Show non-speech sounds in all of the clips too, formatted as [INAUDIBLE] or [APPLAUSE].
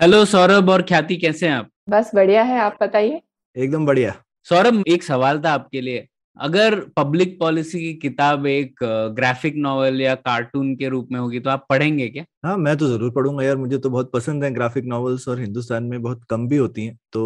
Hello Saurabh और ख्याति कैसे हैं आप? बस बढ़िया है आप बताइए। एकदम बढ़िया। सौरभ एक सवाल था आपके लिए। अगर पब्लिक पॉलिसी की किताब एक ग्राफिक नॉवल या कार्टून के रूप में होगी तो आप पढ़ेंगे क्या हाँ मैं तो ज़रूर पढ़ूँगा यार मुझे तो बहुत पसंद है ग्राफिक नॉवेल्स और हिंदुस्तान में बहुत कम भी होती हैं तो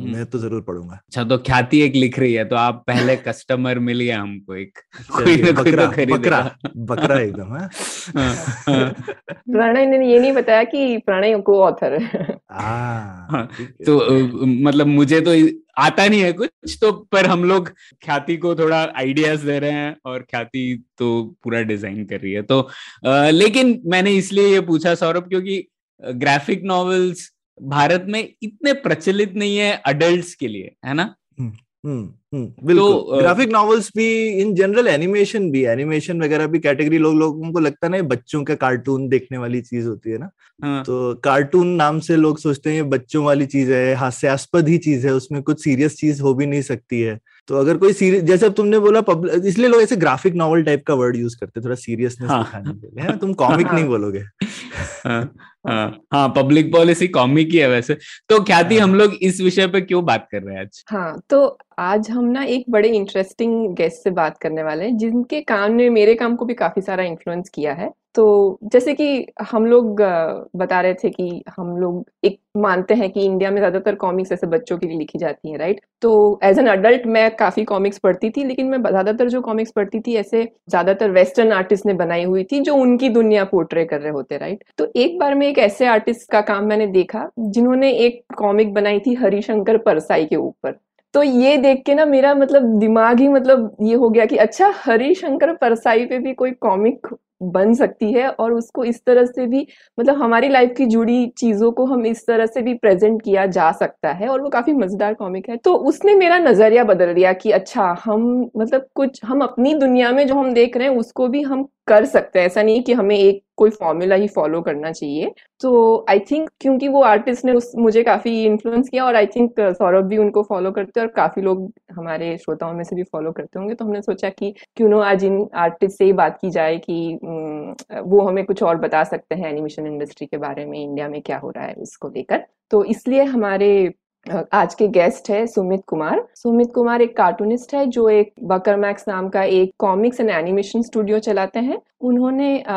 हम्म। मैं तो ज़रूर पढ़ूँगा अच्छा तो ख्याति एक लिख रही है तो आप पहले कस्टमर मिल गया हमको एक कोई ना कोई तो बकरा खरीदेगा। बकरा बकरा [LAUGHS] एकदम हाँ हाँ, हाँ। प्रणय ने ये नहीं बताया कि प्रणय को ऑथर है हाँ, हाँ, है। तो मतलब मुझे तो आता नहीं है कुछ तो पर हम लोग ख्याति को थोड़ा आइडियाज़ दे रहे हैं और ख्याति तो पूरा डिज़ाइन कर रही है। तो आ, लेकिन मैंने इसलिए ये पूछा सौरभ क्योंकि ग्राफिक नॉवेल्स भारत में इतने प्रचलित नहीं है अडल्ट के लिए है ना? हम्म। बिल्कुल। अ, ग्राफिक नॉवेल्स भी इन जनरल एनिमेशन भी एनिमेशन वगैरह भी कैटेगरी लोग लोगों को लगता है ना बच्चों का कार्टून देखने वाली चीज़ होती है ना। हाँ, तो कार्टून नाम से लोग सोचते हैं बच्चों वाली चीज़ है हास्यास्पद ही चीज़ है उसमें कुछ सीरियस चीज़ हो भी नहीं सकती है। तो अगर कोई सीरियस जैसे अब तुमने बोला पब्लिक इसलिए लोग ऐसे ग्राफिक नॉवल टाइप का वर्ड यूज़ करते थोड़ा सीरियसनेस हाँ। दिखाने के लिए। है तुम कॉमिक नहीं बोलोगे। हाँ, हाँ, हाँ पब्लिक पॉलिसी कॉमिक ही है वैसे। तो ख्याति हाँ। हम लोग इस विषय पे क्यों बात कर रहे हैं आज? हाँ तो आज हम ना एक बड़े इंटरेस्टिंग गेस्ट से बात करने वाले हैं, जिनके काम ने, मेरे काम को भी काफ़ी सारा इन्फ्लुएंस किया है। तो जैसे कि हम लोग बता रहे थे कि हम लोग एक मानते हैं कि इंडिया में ज़्यादातर कॉमिक्स ऐसे बच्चों के लिए लिखी जाती हैं राइट तो एज एन अडल्ट मैं काफ़ी कॉमिक्स पढ़ती थी, लेकिन मैं ज़्यादातर जो कॉमिक्स पढ़ती थी, ऐसे ज़्यादातर वेस्टर्न आर्टिस्ट ने बनाई हुई थी, जो उनकी दुनिया पोर्ट्रे कर रहे होते राइट तो एक बार में एक ऐसे आर्टिस्ट का काम मैंने देखा, जिन्होंने एक कॉमिक बनाई थी हरिशंकर परसाई के ऊपर। तो ये देख के ना मेरा मतलब दिमाग ही मतलब ये हो गया कि अच्छा हरी शंकर परसाई पे भी कोई कॉमिक बन सकती है और उसको इस तरह से भी मतलब हमारी लाइफ की जुड़ी चीज़ों को हम इस तरह से भी प्रेजेंट किया जा सकता है और वो काफ़ी मज़ेदार कॉमिक है। तो उसने मेरा नज़रिया बदल दिया कि अच्छा हम मतलब कुछ, हम अपनी दुनिया में जो हम देख रहे हैं, उसको भी हम कर सकते हैं। ऐसा नहीं कि हमें एक, कोई फॉर्मूला ही फॉलो करना चाहिए। तो आई थिंक क्योंकि वो आर्टिस्ट ने उस, मुझे काफ़ी इन्फ्लुएंस किया और आई थिंक सौरभ भी उनको फॉलो करते हैं और काफ़ी लोग हमारे श्रोताओं में से भी फॉलो करते होंगे। तो हमने सोचा कि क्यों ना आज इन आर्टिस्ट से ही बात की जाए कि वो हमें कुछ और बता सकते हैं एनिमेशन इंडस्ट्री के बारे में इंडिया में क्या हो रहा है उसको लेकर। तो इसलिए हमारे आज के गेस्ट है सुमित कुमार। सुमित कुमार एक कार्टूनिस्ट है जो एक बकर मैक्स नाम का एक कॉमिक्स एंड एनिमेशन स्टूडियो चलाते हैं। उन्होंने अ,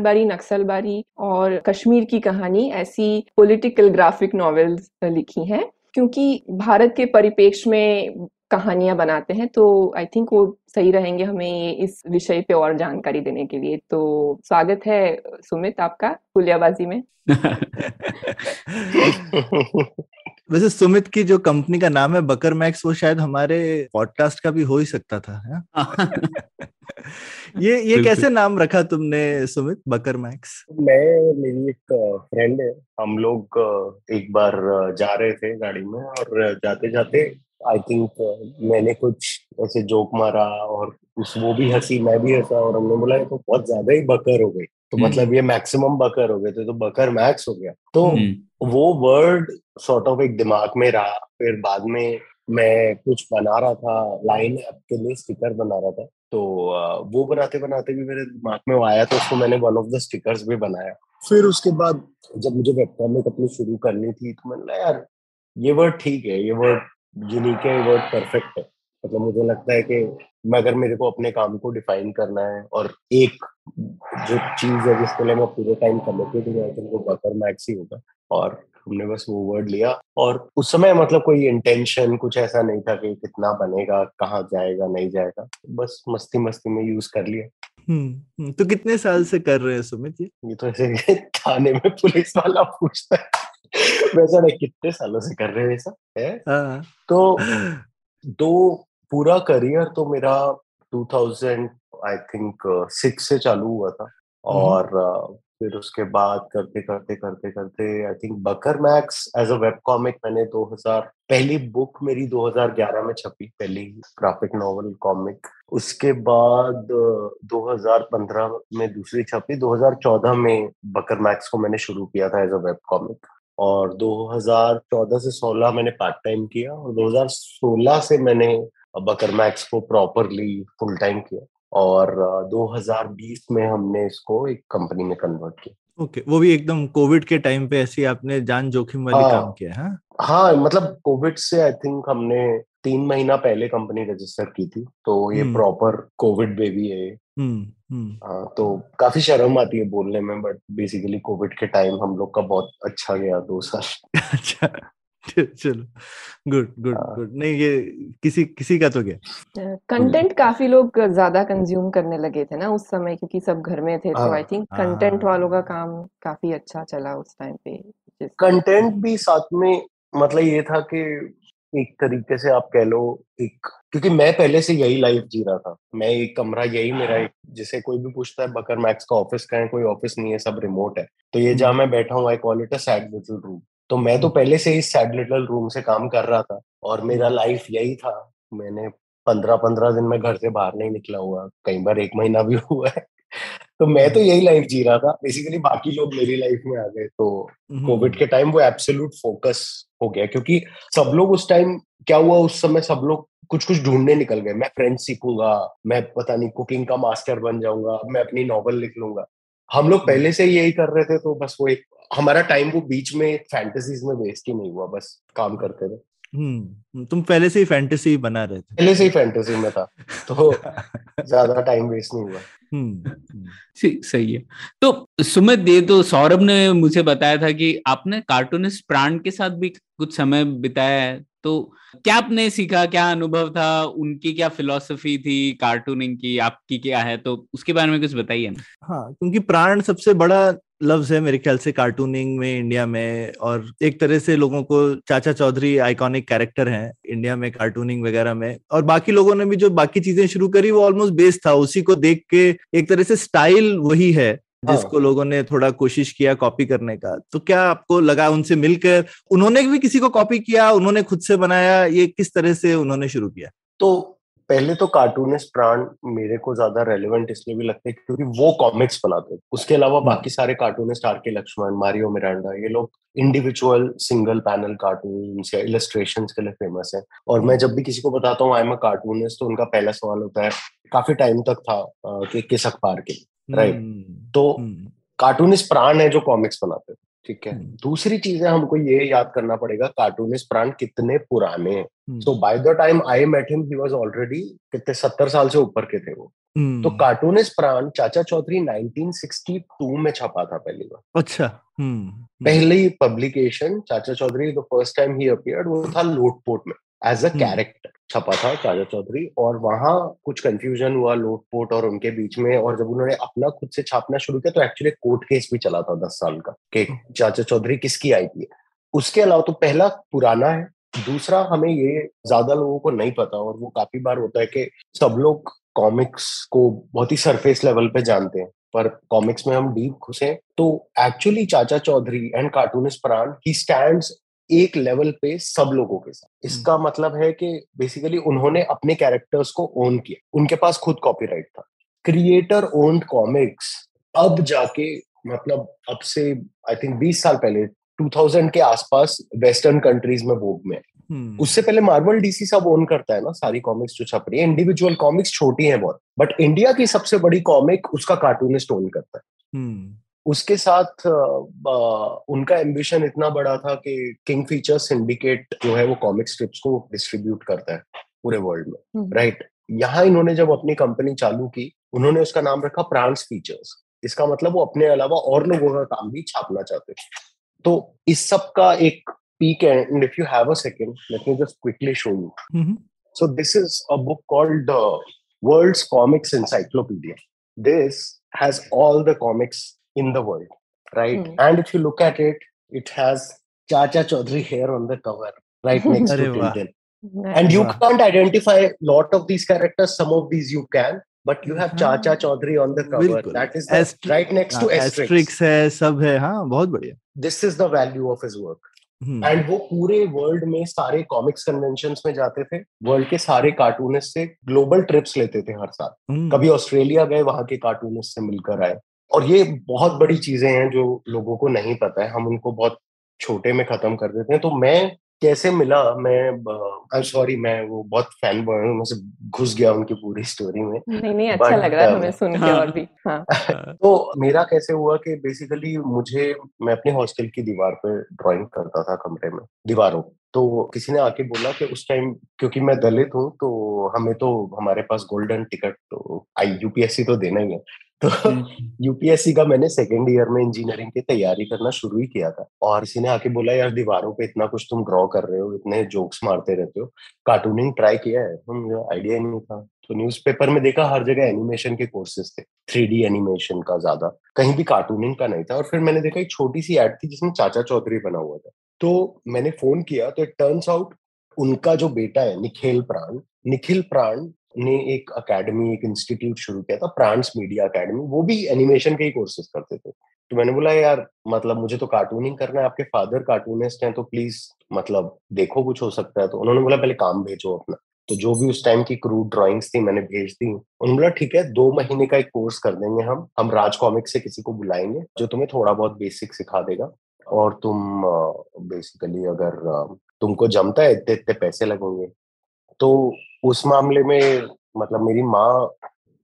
बारी नक्सल बारी और कश्मीर की कहानी ऐसी पॉलिटिकल ग्राफिक नॉवेल्स लिखी हैं। क्योंकि भारत के परिप्रेक्ष्य में कहानियाँ बनाते हैं तो आई थिंक वो सही रहेंगे हमें इस विषय पे और जानकारी देने के लिए। तो स्वागत है सुमित आपका पुलियाबाजी में। [LAUGHS] वैसे सुमित की जो कंपनी का नाम है बकर मैक्स वो शायद हमारे पॉडकास्ट का भी हो ही सकता था है? [LAUGHS] ये ये कैसे नाम रखा तुमने सुमित बकर मैक्स? मैं मेरी एक फ्रेंड है हम लोग एक बार जा रहे थे गाड़ी में और जाते जाते आई थिंक मैंने कुछ ऐसे जोक मारा और उस वो भी हँसी मैं भी हंसा और हमने बोला ये तो बहुत ज़्यादा ही बकर हो गई। तो हम्म। मतलब ये मैक्सिमम बकर हो गए थे तो बकर मैक्स हो गया। तो हम्म, वो वर्ड सॉर्ट ऑफ़ एक दिमाग में रहा फिर बाद में मैं कुछ बना रहा था लाइन ऐप के लिए स्टिकर बना रहा था। तो वो बनाते बनाते भी मेरे दिमाग में आया तो उसको मैंने वन ऑफ़ द स्टिकर्स भी बनाया। फिर उसके बाद जब मुझे वेब कॉमिक अपनी शुरू करनी थी तो मैंने यार ये वर्ड ठीक है ये वर्ड यूनिक है वर्ड परफेक्ट है। मतलब मुझे लगता है कि मैं अगर मेरे को अपने काम को डिफाइन करना है और एक जो चीज़ है जिसके लिए मैं पूरे टाइम कमिटेड हूँ आई थिंक वो बकर मैक्स ही होगा। और हमने बस वो वर्ड लिया। और उस समय मतलब कोई इंटेंशन कुछ ऐसा नहीं था कि कितना बनेगा कहाँ जाएगा नहीं जाएगा। बस मस्ती मस्ती में यूज़ कर लिया। हम्म हम्म, तो कितने साल से कर रहे हैं सुमित ये ये तो ऐसे [LAUGHS] थाने में पुलिस वाला पूछता है। वैसा नहीं कितने सालों से कर रहे हैं ऐसा है? हाँ। तो [LAUGHS] दो पूरा करियर तो मेरा 2000 आई थिंक सिक्स से चालू हुआ था और फिर उसके बाद करते करते करते करते I think Bakarmax as a web comic मैंने 2000 पहली बुक मेरी 2011 में छपी पहली ग्राफिक नॉवल कॉमिक उसके बाद अ, 2015 में दूसरी छपी 2014 में बकर मैक्स को मैंने शुरू किया था एज अ वेब कॉमिक और 2014 से 16 मैंने पार्ट टाइम किया और 2016 से मैंने बकर मैक्स को प्रॉपरली फुल टाइम किया और अ, 2020 में हमने इसको एक कंपनी में कन्वर्ट किया ओके okay, वो भी एकदम कोविड के टाइम पे ऐसे आपने जान जोखिम वाली हाँ। काम किया है हाँ? हाँ मतलब कोविड से आई थिंक हमने तीन महीना पहले कंपनी रजिस्टर की थी तो ये हम्म। प्रॉपर कोविड बेबी है ये। हम्म हम्म हाँ, तो काफ़ी शर्म आती है बोलने में बट बेसिकली कोविड के टाइम हम लोग का बहुत अच्छा गया दो साल [LAUGHS] अच्छा चलो गुड गुड। गुड नहीं ये किसी किसी का तो गया कंटेंट काफ़ी लोग ज़्यादा कंज्यूम करने लगे थे ना उस समय क्योंकि सब घर में थे तो। I think content. वालों का काम काफ़ी अच्छा चला उस टाइम पे कंटेंट भी साथ में मतलब ये था कि एक तरीके से आप कह लो एक क्योंकि मैं पहले से यही लाइफ जी रहा था। मैं एक कमरा यही मेरा एक जिसे कोई भी पूछता है बकर मैक्स का ऑफ़िस का है? कोई ऑफ़िस नहीं है सब रिमोट है। तो ये जहाँ मैं बैठा हूँ I call it a sad little room तो मैं तो पहले से ही सैड लिटल रूम से काम कर रहा था और मेरा लाइफ यही था। मैंने पंद्रह पंद्रह दिन में घर से बाहर नहीं निकला हुआ। कई बार एक महीना भी [LAUGHS] हुआ है। तो मैं तो यही लाइफ जी रहा था। बेसिकली बाकी लोग मेरी लाइफ में आ गए तो हम्म, कोविड के टाइम वो एब्सोल्यूट फोकस हो गया क्योंकि सब लोग उस टाइम क्या हुआ उस समय सब लोग कुछ कुछ ढूँढने निकल गए। मैं फ्रेंच सीखूँगा मैं पता नहीं कुकिंग का मास्टर बन जाऊँगा मैं अपनी नॉवल लिख लूँगा। हम लोग पहले से यही कर रहे थे तो बस वो एक हमारा टाइम वो बीच में फैंटेसीज में वेस्ट ही नहीं हुआ बस काम करते थे हम्म तुम पहले से ही फैंटेसी बना रहे थे। पहले से ही फैंटेसी में था तो ज़्यादा टाइम वेस्ट नहीं हुआ। हम्म हम्म, [LAUGHS] सही है। तो सुमित ये तो सौरभ ने मुझे बताया था कि आपने कार्टूनिस्ट प्राण के साथ भी कुछ समय बिताया है तो क्या आपने सीखा क्या अनुभव था उनकी क्या फिलोसफी थी कार्टूनिंग की आपकी क्या है तो उसके बारे में कुछ बताइए ना। हाँ क्योंकि प्राण सबसे बड़ा लफ्ज है मेरे ख्याल से कार्टूनिंग में इंडिया में और एक तरह से लोगों को चाचा चौधरी आइकॉनिक कैरेक्टर हैं इंडिया में कार्टूनिंग वगैरह में और बाकी लोगों ने भी जो बाकी चीज़ें शुरू करी वो ऑलमोस्ट बेस था। उसी को देख के एक तरह से स्टाइल वही है हाँ। जिसको लोगों ने थोड़ा कोशिश किया कॉपी करने का। तो क्या आपको लगा उनसे मिलकर उन्होंने भी किसी को कॉपी किया उन्होंने खुद से बनाया ये किस तरह से उन्होंने शुरू किया? तो पहले तो कार्टूनिस्ट प्राण मेरे को ज़्यादा रेलिवेंट इसलिए भी लगते हैं क्योंकि वो कॉमिक्स बनाते हैं। उसके अलावा बाकी सारे कार्टूनिस्ट आर के लक्ष्मण मारियो मिरांडा ये लोग इंडिविजुअल सिंगल पैनल कार्टून या इलस्ट्रेशन के लिए फ़ेमस है। और मैं जब भी किसी को बताता हूँ आई एम अ कार्टूनिस्ट तो उनका पहला सवाल होता है काफ़ी टाइम तक था कि किस अखबार के? राइट हम्म, तो हम्म, कार्टूनिस्ट प्राण है जो कॉमिक्स बनाते हैं। ठीक है। हम्म। दूसरी चीज़ है हमको ये याद करना पड़ेगा कार्टूनिस्ट प्राण कितने पुराने हैं। So by the time I met him he was already कितने सत्तर साल से ऊपर के थे वो। हम्म, तो कार्टूनिस्ट प्राण चाचा चौधरी 1962 में छपा था पहली बार। अच्छा हम्म, पहली publication Chacha Chaudhary the first time he appeared वो था लोटपोट में। As a. कैरेक्टर छपा था चाचा चौधरी और वहाँ कुछ कंफ्यूजन हुआ लोटपोर्ट और उनके बीच में और जब उन्होंने अपना खुद से छापना शुरू किया तो एक्चुअली कोर्ट केस भी चला था दस साल का कि चाचा चौधरी किसकी आईपी है उसके अलावा तो पहला पुराना है दूसरा हमें ये ज़्यादा लोगों को नहीं पता और वो काफ़ी बार होता है कि सब लोग कॉमिक्स को बहुत ही सरफेस लेवल पे जानते हैं पर कॉमिक्स में हम डीप घुसे तो एक्चुअली चाचा चौधरी एंड कार्टूनिस्ट प्राण ही स्टैंड्स एक लेवल पे सब लोगों के साथ। इसका मतलब है कि बेसिकली उन्होंने अपने कैरेक्टर्स को ओन किया। उनके पास खुद कॉपीराइट था। क्रिएटर ओन्ड कॉमिक्स अब जाके मतलब अब से आई थिंक 20 साल पहले 2000 के आसपास वेस्टर्न कंट्रीज़ में वोग में। हम्म, उससे पहले मार्वल डीसी सब ओन करता है ना सारी कॉमिक्स जो छप रही है। इंडिविजुअल कॉमिक्स छोटी हैं बहुत बट इंडिया की सबसे बड़ी कॉमिक उसका कार्टूनिस्ट ओन करता है। हम्म, उसके साथ अ, अ, उनका एम्बिशन इतना बड़ा था कि किंग फीचर सिंडिकेट जो है वो कॉमिक स्ट्रिप्स को डिस्ट्रीब्यूट करता है पूरे वर्ल्ड में हम्म। राइट यहाँ इन्होंने जब अपनी कंपनी चालू की उन्होंने उसका नाम रखा प्रांस फीचर्स इसका मतलब वो अपने अलावा और लोगों का काम भी छापना चाहते थे। तो इस सब का एक peak and if you have a second let me just quickly show you so this is book called uh, World's Comics Encyclopedia. This has all the comics in the world, right? Hmm. And if you look at it, it has Chacha Chaudhary here on the cover, right next to Tintin. Nice. And you can't identify a lot of these characters. Some of these you can, but you have Chacha Chaudhary on the cover. बिल्कुल That is the, Astri- right next to हाँ, Asterix. Asterix है सब है हाँ बहुत बढ़िया This is the value of his work. Hmm, and वो पूरे वर्ल्ड में सारे कॉमिक्स कन्वेंशन में जाते थे वर्ल्ड के सारे कार्टूनिस्ट से ग्लोबल ट्रिप्स लेते थे हर साल हम्म, कभी ऑस्ट्रेलिया गए वहाँ के कार्टूनिस्ट से मिलकर आए और ये बहुत बड़ी चीज़ें हैं जो लोगों को नहीं पता है। हम उनको बहुत छोटे में खत्म कर देते हैं। तो मैं कैसे मिला? मैं आई सॉरी मैं वो बहुत फ़ैन बॉय हूँ मैं से घुस गया उनकी पूरी स्टोरी में। नहीं नहीं अच्छा But, लग रहा है हमें सुन के हाँ। और भी। हाँ। [LAUGHS] तो मेरा कैसे हुआ कि बेसिकली मुझे मैं अपने हॉस्टल की दीवार पे ड्राइंग करता था कमरे में दीवारों। तो किसी ने आके बोला कि उस टाइम क्योंकि मैं दलित हूँ तो हमें तो हमारे पास गोल्डन टिकट तो आई यूपीएससी तो देना ही है। तो यूपीएससी का मैंने सेकेंड ईयर में इंजीनियरिंग की तैयारी करना शुरू ही किया था। और किसी ने आके बोला यार दीवारों पे इतना कुछ तुम ड्रॉ कर रहे हो इतने जोक्स मारते रहते हो। कार्टूनिंग ट्राई किया है मुझे आइडिया ही नहीं था। तो न्यूज़पेपर में देखा हर जगह एनिमेशन के कोर्सेज थे थ्री एनिमेशन का ज़्यादा। कहीं भी कार्टूनिंग का नहीं था। और फिर मैंने देखा एक छोटी सी एड थी जिसमें चाचा चौधरी बना हुआ था। तो मैंने फ़ोन किया तो इट टर्न्स आउट उनका जो बेटा है निखिल प्राण निखिल प्राण ने एक अकेडमी एक इंस्टीट्यूट शुरू किया था प्रांस मीडिया अकेडमी वो भी एनिमेशन के ही कोर्सेज करते थे। तो मैंने बोला, यार मतलब मुझे तो कार्टूनिंग करना है, आपके फादर कार्टूनिस्ट हैं तो प्लीज़ मतलब देखो कुछ हो सकता है। तो उन्होंने बोला, पहले काम भेजो अपना। तो जो भी उस टाइम की क्रूड ड्राइंग्स थी, मैंने भेज दी। उन्होंने बोला, ठीक है, दो महीने का एक कोर्स कर देंगे हम। हम राज कॉमिक से किसी को बुलाएँगे, जो तुम्हें थोड़ा बहुत बेसिक सिखा देगा। और तुम बेसिकली अगर तुमको जमता है, इतने इतने पैसे लगेंगे। तो उस मामले में मतलब मेरी माँ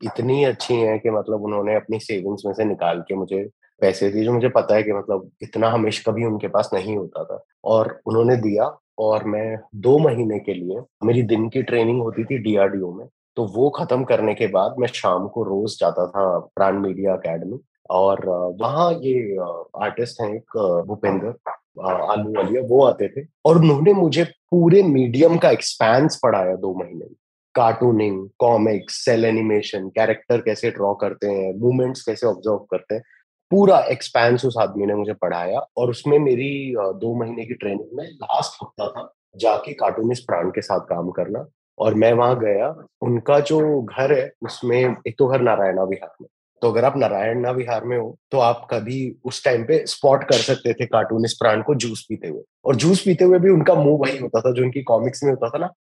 इतनी अच्छी है कि मतलब उन्होंने अपनी सेविंग्स में से निकाल के मुझे पैसे दिए, जो मुझे पता है कि मतलब इतना हमेशा कभी उनके पास नहीं होता था। और उन्होंने दिया और मैं दो महीने के लिए, मेरी दिन की ट्रेनिंग होती थी डीआरडीओ में तो वो खत्म करने के बाद मैं शाम को रोज जाता था प्राण मीडिया अकेडमी और वहाँ ये आर्टिस्ट हैं एक भूपेंद्र। आलू वालिया वो आते थे। और उन्होंने मुझे पूरे मीडियम का एक्सपेंस पढ़ाया दो महीने। में cartooning comics cel animation character कैसे ड्रॉ करते हैं मूवमेंट्स कैसे ऑब्ज़र्व करते हैं, पूरा एक्सपैंस उस आदमी ने मुझे पढ़ाया। और उसमें मेरी दो महीने की ट्रेनिंग में लास्ट हफ़्ता था, जाके कार्टूनिस्ट प्राण के साथ काम करना। और मैं वहाँ गया, उनका जो घर है, उसमें एक तो घर नारायणा विहार में। तो अगर आप नारायणा विहार में हो तो आप कभी उस टाइम पे स्पॉट कर सकते थे कार्टून इस प्राण को जूस पीते हुए। और जूस पीते हुए भी उनका मुँह वही होता था जो उनकी कॉमिक्स में होता था ना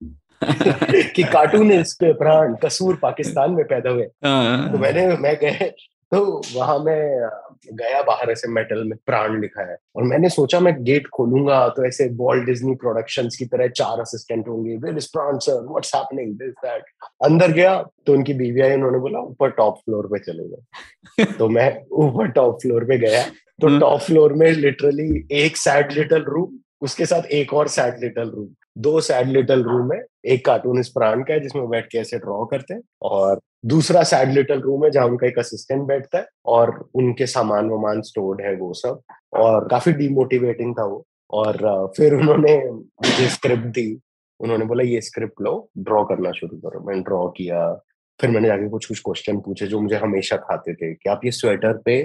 [LAUGHS] कि कार्टूनिस्ट प्राण कसूर पाकिस्तान में पैदा हुए। हाँ, तो मैंने मैं गए तो वहाँ मैं गया बाहर ऐसे मेटल में प्राण लिखा है। और मैंने सोचा मैं गेट खोलूँगा तो ऐसे वॉल्ट डिज्नी प्रोडक्शंस की तरह चार असिस्टेंट होंगे। Is Pran sir what's happening this that अंदर गया तो उनकी बीवी आई उन्होंने बोला ऊपर टॉप फ्लोर पे चले गए [LAUGHS] तो मैं ऊपर टॉप फ्लोर पे गया। तो हम्म। टॉप फ्लोर में लिटरली एक सैड लिटल रूम उसके साथ एक और सैड लिटल रूम दो सैड लिटल रूम है। एक कार्टूनिस्ट प्राण का है, जिसमें बैठ के ऐसे ड्रॉ करते हैं और दूसरा सैड लिटल रूम है, जहाँ उनका एक असिस्टेंट बैठता है और उनके सामान वामान स्टोर्ड है वो सब और काफ़ी डिमोटिवेटिंग था वो और फिर उन्होंने मुझे स्क्रिप्ट दी। उन्होंने बोला, ये स्क्रिप्ट लो ड्रॉ करना शुरू करो। मैंने ड्रॉ किया। फिर मैंने जाके कुछ कुछ क्वेश्चन पूछे जो मुझे हमेशा खाते थे कि आप ये स्वेटर पे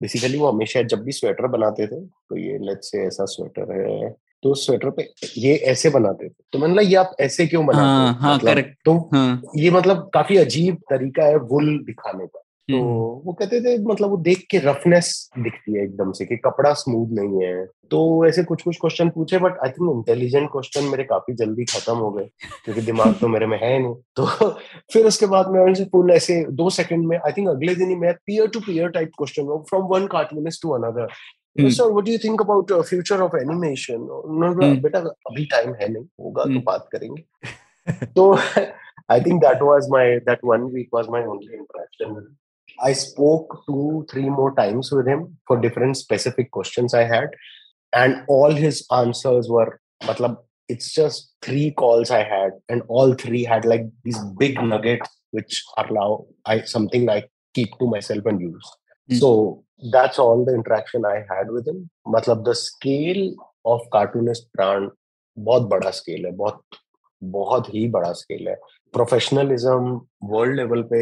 बेसिकली वो हमेशा जब भी स्वेटर बनाते थे तो ये लेट्स से ऐसा स्वेटर है। तो स्वेटर पे ये ऐसे बनाते थे। तो मैंने ये आप ऐसे क्यों बनाते हाँ, हाँ, मतलब, correct. तो हाँ, ये मतलब काफ़ी अजीब तरीका है वुल दिखाने का। तो हम्म, वो कहते थे मतलब वो देख के रफनेस दिखती है एकदम से कि कपड़ा स्मूथ नहीं है। तो ऐसे कुछ कुछ क्वेश्चन पूछे but I think intelligent question मेरे काफ़ी जल्दी खत्म हो गए क्योंकि दिमाग तो मेरे में है नहीं। तो [LAUGHS] फिर उसके बाद मैं उनसे फुल ऐसे दो सेकंड में आई थिंक अगले दिन ही मैं peer to peer type question from one cartoonist to another Hmm. Sir what do you think about future of animation उन्होंने बोला, हम्म। बेटा अभी टाइम है नहीं होगा तो हम्म। बात करेंगे तो I think that was my that one week was my only interaction. I spoke two, three more times with him for different specific questions I had, and all his answers were, matlab, it's just three calls I had, and all three had like these big nuggets which allow I something like keep to myself and use. Hmm. So, that's all the interaction I had with him. matlab the scale of cartoonist brand बहुत बड़ा scale है, बहुत बहुत ही बड़ा scale है professionalism world level पे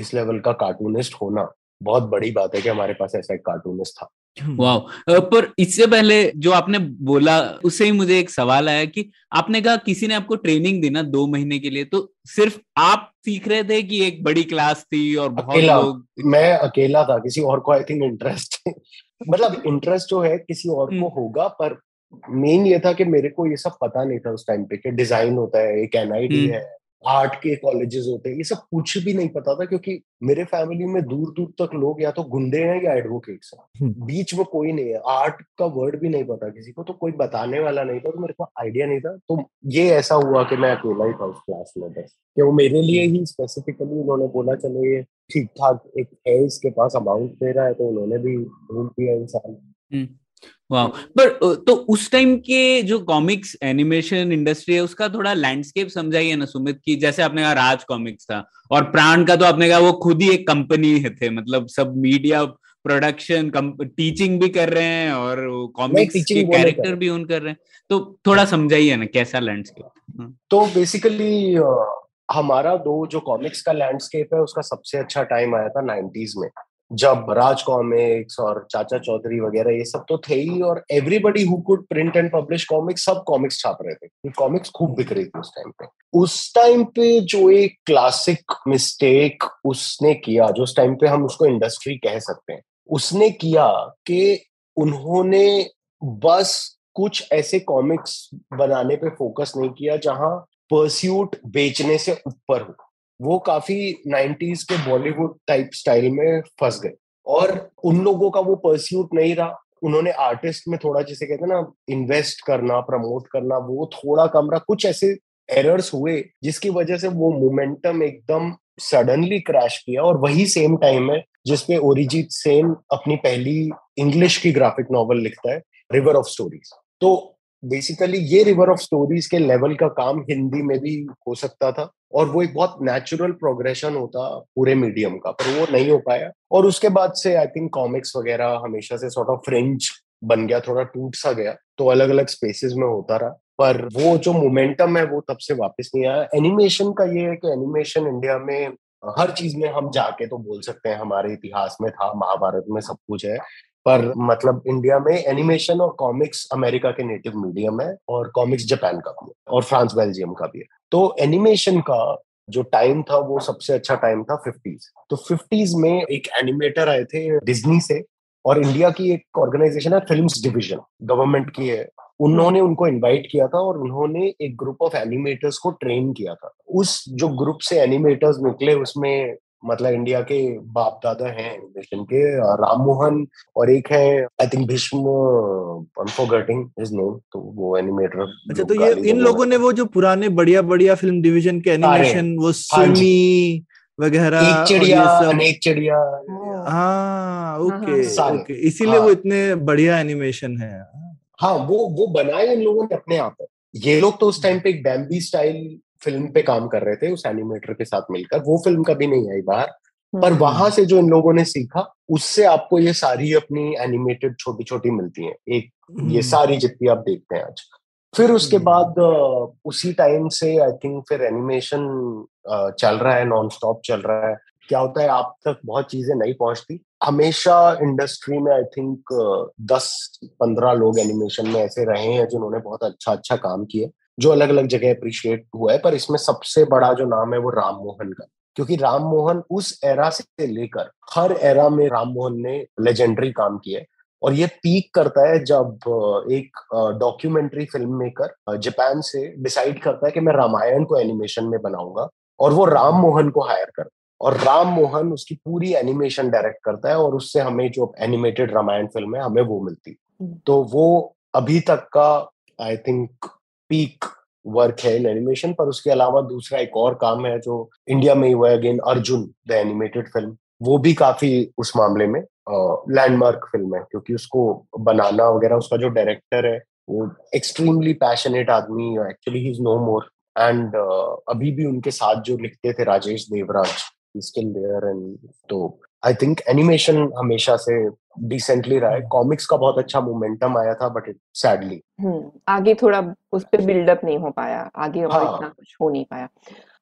इस level का कार्टूनिस्ट होना बहुत बड़ी बात है कि हमारे पास ऐसा एक कार्टूनिस्ट था वाह पर इससे पहले जो आपने बोला उससे ही मुझे एक सवाल आया कि आपने कहा किसी ने आपको ट्रेनिंग दी ना दो महीने के लिए तो सिर्फ़ आप सीख रहे थे कि एक बड़ी क्लास थी और बहुत लोग मैं अकेला था किसी और को आई थिंक इंटरेस्ट [LAUGHS] मतलब इंटरेस्ट जो है किसी और को हम्म। होगा पर मेन ये था कि मेरे को ये सब पता नहीं था उस टाइम पे कि डिज़ाइन होता है एक एनआईडी हम्म। है आर्ट के कॉलेजेस होते हैं ये सब कुछ भी नहीं पता था क्योंकि मेरे फैमिली में दूर दूर तक लोग या तो गुंडे हैं या एडवोकेट्स हैं। हम्म। बीच में कोई नहीं है आर्ट का वर्ड भी नहीं पता किसी को तो कोई बताने वाला नहीं था तो मेरे को आइडिया नहीं था। तो ये ऐसा हुआ कि मैं अकेला ही था उस क्लास में बस। कि वो मेरे लिए ही स्पेसिफिकली उन्होंने बोला चलो ये ठीक ठाक एक है इसके पास अमाउंट दे रहा है तो उन्होंने भी रूल किया इंसान। वाह पर तो उस टाइम के जो कॉमिक्स एनिमेशन इंडस्ट्री है उसका थोड़ा लैंडस्केप समझाइए ना सुमित की जैसे आपने कहा राज कॉमिक्स था और प्राण का तो आपने कहा वो खुद ही एक कंपनी थे मतलब सब मीडिया प्रोडक्शन टीचिंग भी कर रहे हैं और कॉमिक्स के कैरेक्टर भी उन कर रहे हैं। तो थोड़ा समझाइए ना कैसा लैंडस्केप तो बेसिकली हमारा दो जो कॉमिक्स का लैंडस्केप है उसका सबसे अच्छा टाइम आया था नाइन्टीज में। जब राज कॉमिक्स और चाचा चौधरी वगैरह, ये सब तो थे ही और everybody who could print and publish comics सब कॉमिक्स छाप रहे थे। कॉमिक्स खूब बिक रही थी उस टाइम पे। उस टाइम पे जो एक क्लासिक मिस्टेक उसने किया, जो उस टाइम पे हम उसको इंडस्ट्री कह सकते हैं, उसने किया कि उन्होंने बस कुछ ऐसे कॉमिक्स बनाने पे फोकस नहीं किया जहाँ परस्यूट बेचने से ऊपर हो। वो काफ़ी 90s के बॉलीवुड टाइप स्टाइल में फंस गए। और उन लोगों का वो परस्यूट नहीं रहा। उन्होंने आर्टिस्ट में थोड़ा, जैसे कहते हैं ना इन्वेस्ट करना प्रमोट करना, वो थोड़ा कम रहा। कुछ ऐसे एरर्स हुए, जिसकी वजह से वो मोमेंटम एकदम सडनली क्रैश किया और वही सेम टाइम है, जिसपे ओरिजीत सेन अपनी पहली इंग्लिश की ग्राफिक नॉवल लिखता है रिवर ऑफ़ स्टोरीज तो बेसिकली ये रिवर ऑफ़ स्टोरीज के लेवल का काम हिंदी में भी हो सकता था और वो एक बहुत नेचुरल प्रोग्रेशन होता पूरे मीडियम का, पर वो नहीं हो पाया। और उसके बाद से आई थिंक कॉमिक्स वगैरह हमेशा से सॉर्ट ऑफ़ फ्रेंच बन गया, थोड़ा टूट सा गया तो अलग अलग स्पेसेस में होता रहा। पर वो जो मोमेंटम है, वो तब से वापस नहीं आया। एनिमेशन का ये है कि एनिमेशन इंडिया में हर चीज़ में हम जाके तो बोल सकते हैं, हमारे इतिहास में था, महाभारत में सब कुछ है। पर मतलब इंडिया में एनिमेशन और कॉमिक्स अमेरिका के नेटिव मीडियम है और कॉमिक्स जापान का भी है और फ्रांस बेल्जियम का भी है। तो एनिमेशन का जो टाइम था, वो सबसे अच्छा टाइम था फिफ्टीज तो फिफ्टीज में एक एनिमेटर आए थे डिज्नी से और इंडिया की एक ऑर्गेनाइजेशन है फ़िल्म डिविजन गवर्नमेंट की है। उन्होंने उनको इनवाइट किया था और उन्होंने एक ग्रुप ऑफ़ एनिमेटर्स को ट्रेन किया था। उस जो ग्रुप से एनिमेटर्स निकले, उसमें मतलब इंडिया के बाप दादा हैं एनिमेशन के राम मोहन और एक है I think Bhishma I'm forgetting his name तो वो एनिमेटर अच्छा तो ये इन लोगों ने वो जो पुराने बढ़िया बढ़िया फ़िल्म डिवीज़न के एनिमेशन वो हाँ सुमी वगैरह एक चिड़िया अनेक चिड़िया हाँ ओके हाँ, ओके इसीलिए हाँ। वो इतने बढ़िया एनिमेशन है। हाँ वो वो बनाए इन लोगों ने अपने आप। ये लोग तो उस टाइम पे एक बैम्बी स्टाइल फ़िल्म पे काम कर रहे थे उस एनिमेटर के साथ मिलकर। वो फ़िल्म कभी नहीं आई बाहर पर हम्म, वहाँ से जो इन लोगों ने सीखा उससे आपको ये सारी अपनी एनिमेटेड छोटी छोटी मिलती हैं। एक ये हम्म। सारी जितनी आप देखते हैं आज। फिर उसके हम्म। बाद उसी टाइम से आई थिंक फिर एनिमेशन चल रहा है नॉन स्टॉप चल रहा है। क्या होता है आप तक बहुत चीज़ें नहीं पहुँचती। हमेशा इंडस्ट्री में आई थिंक दस पंद्रह लोग एनिमेशन में ऐसे रहे हैं जिन्होंने बहुत अच्छा अच्छा काम किया। जो अलग अलग जगह अप्रिशिएट हुआ है पर इसमें सबसे बड़ा जो नाम है वो राम मोहन का। क्योंकि राम मोहन उस एरा से लेकर हर एरा में राम मोहन ने लेजेंडरी काम किया है। और ये पीक करता है जब एक डॉक्यूमेंट्री फ़िल्म मेकर जापान से डिसाइड करता है कि मैं रामायण को एनिमेशन में बनाऊँगा और वो राम मोहन को हायर करता है और राम मोहन उसकी पूरी एनिमेशन डायरेक्ट करता है और उससे हमें जो एनिमेटेड रामायण फ़िल्म है हमें वो मिलती हम्म। तो वो अभी तक का आई थिंक पीक वर्क है इन एनिमेशन पर उसके अलावा दूसरा एक और काम है जो इंडिया में ही हुआ है again Arjun the animated film वो भी काफ़ी उस मामले में लैंडमार्क फ़िल्म है, क्योंकि उसको बनाना वगैरह, उसका जो डायरेक्टर है, वो एक्सट्रीमली पैशनेट आदमी actually he is no more and अभी भी उनके साथ जो लिखते थे Rajesh Devraj still there and तो आई थिंक एनिमेशन हमेशा से डिसेंटली रहा है। कॉमिक्स का बहुत अच्छा मोमेंटम आया था बट इट सैडली हम्म, आगे थोड़ा उस पे बिल्डअप नहीं हो पाया। आगे और हाँ। इतना कुछ हो नहीं पाया।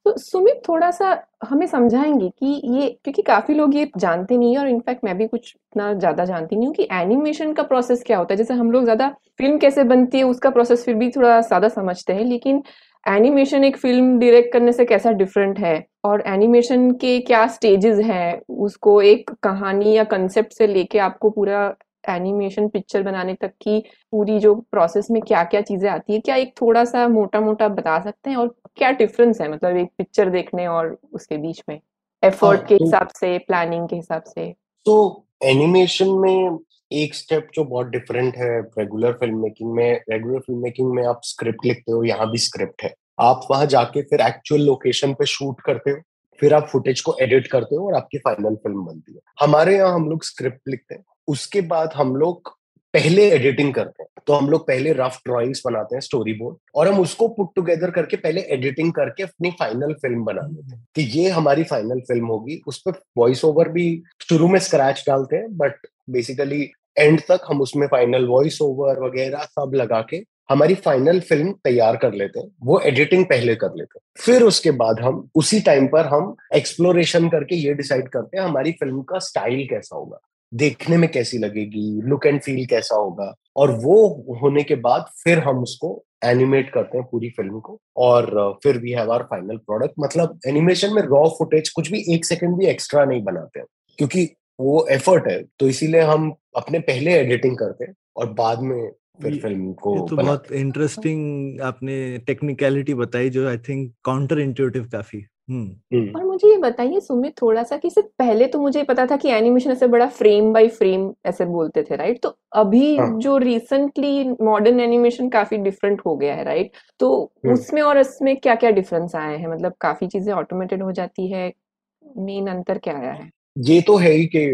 तो सुमित थोड़ा सा हमें समझाएँगे कि ये क्योंकि काफ़ी लोग ये जानते नहीं है और इनफैक्ट मैं भी कुछ इतना ज़्यादा जानती नहीं हूँ कि एनिमेशन का प्रोसेस क्या होता है। जैसे हम लोग ज़्यादा फ़िल्म कैसे बनती है उसका प्रोसेस फिर भी थोड़ा ज़्यादा समझते हैं लेकिन एनिमेशन एक फ़िल्म डायरेक्ट करने से कैसा डिफरेंट है? और एनिमेशन के क्या स्टेजेस हैं? उसको एक कहानी या कंसेप्ट से लेके आपको पूरा एनिमेशन पिक्चर बनाने तक की पूरी जो प्रोसेस में क्या क्या चीज़ें आती है क्या एक थोड़ा सा मोटा मोटा बता सकते हैं? और क्या डिफरेंस है मतलब एक पिक्चर देखने और उसके बीच में? एफर्ट हाँ, के तो- हिसाब से प्लानिंग के हिसाब से। तो एनिमेशन में एक स्टेप जो बहुत डिफरेंट है रेगुलर फ़िल्म मेकिंग में रेगुलर फ़िल्म मेकिंग में आप स्क्रिप्ट लिखते हो, यहाँ भी स्क्रिप्ट है। आप वहाँ जाके फिर एक्चुअल लोकेशन पे शूट करते हो, फिर आप फुटेज को एडिट करते हो और आपकी फाइनल फ़िल्म बनती है। हमारे यहाँ हम लोग स्क्रिप्ट लिखते हैं, उसके बाद हम लोग पहले एडिटिंग करते हैं। तो हम लोग पहले रफ ड्राइंग्स बनाते हैं स्टोरी बोर्ड और हम उसको पुट टुगेदर करके पहले एडिटिंग करके अपनी फाइनल फ़िल्म बना लेते हैं। कि ये हमारी फाइनल फ़िल्म होगी, उस पर वॉइस ओवर भी शुरू में स्क्रैच डालते हैं बट बेसिकली एंड तक हम उसमें फाइनल वॉइस ओवर वगैरह सब लगा के हमारी फाइनल फ़िल्म तैयार कर लेते हैं, वो एडिटिंग पहले कर लेते हैं। फिर उसके बाद हम, उसी टाइम पर हम एक्सप्लोरेशन करके ये डिसाइड करते हैं हमारी फ़िल्म का स्टाइल कैसा होगा, देखने में कैसी लगेगी लुक एंड फील कैसा होगा, और वो होने के बाद फिर हम उसको एनिमेट करते हैं पूरी फ़िल्म को, और फिर we have our final product मतलब एनिमेशन में रॉ फुटेज कुछ भी एक सेकंड भी एक्स्ट्रा नहीं बनाते हैं, क्योंकि वो एफर्ट है तो इसीलिए हम अपने पहले एडिटिंग करते हैं और बाद में फिर फ़िल्म को ये तो बहुत इंटरेस्टिंग आपने टेक्निकलिटी बताई जो आई थिंक काउंटर इंट्यूटिव काफ़ी हम्म। हम्म। और मुझे ये बताइए सुमित थोड़ा सा कि सिर्फ़ पहले तो मुझे पता था कि एनिमेशन ऐसे बड़ा फ्रेम बाय फ्रेम ऐसे बोलते थे राइट तो अभी हाँ। जो रिसेंटली मॉडर्न एनिमेशन काफ़ी डिफरेंट हो गया है राइट तो हम्म। उसमें और इसमें क्या क्या डिफरेंस आए हैं? मतलब काफ़ी चीज़ें ऑटोमेटेड हो जाती है मेन अंतर क्या आया है? ये तो है ही कि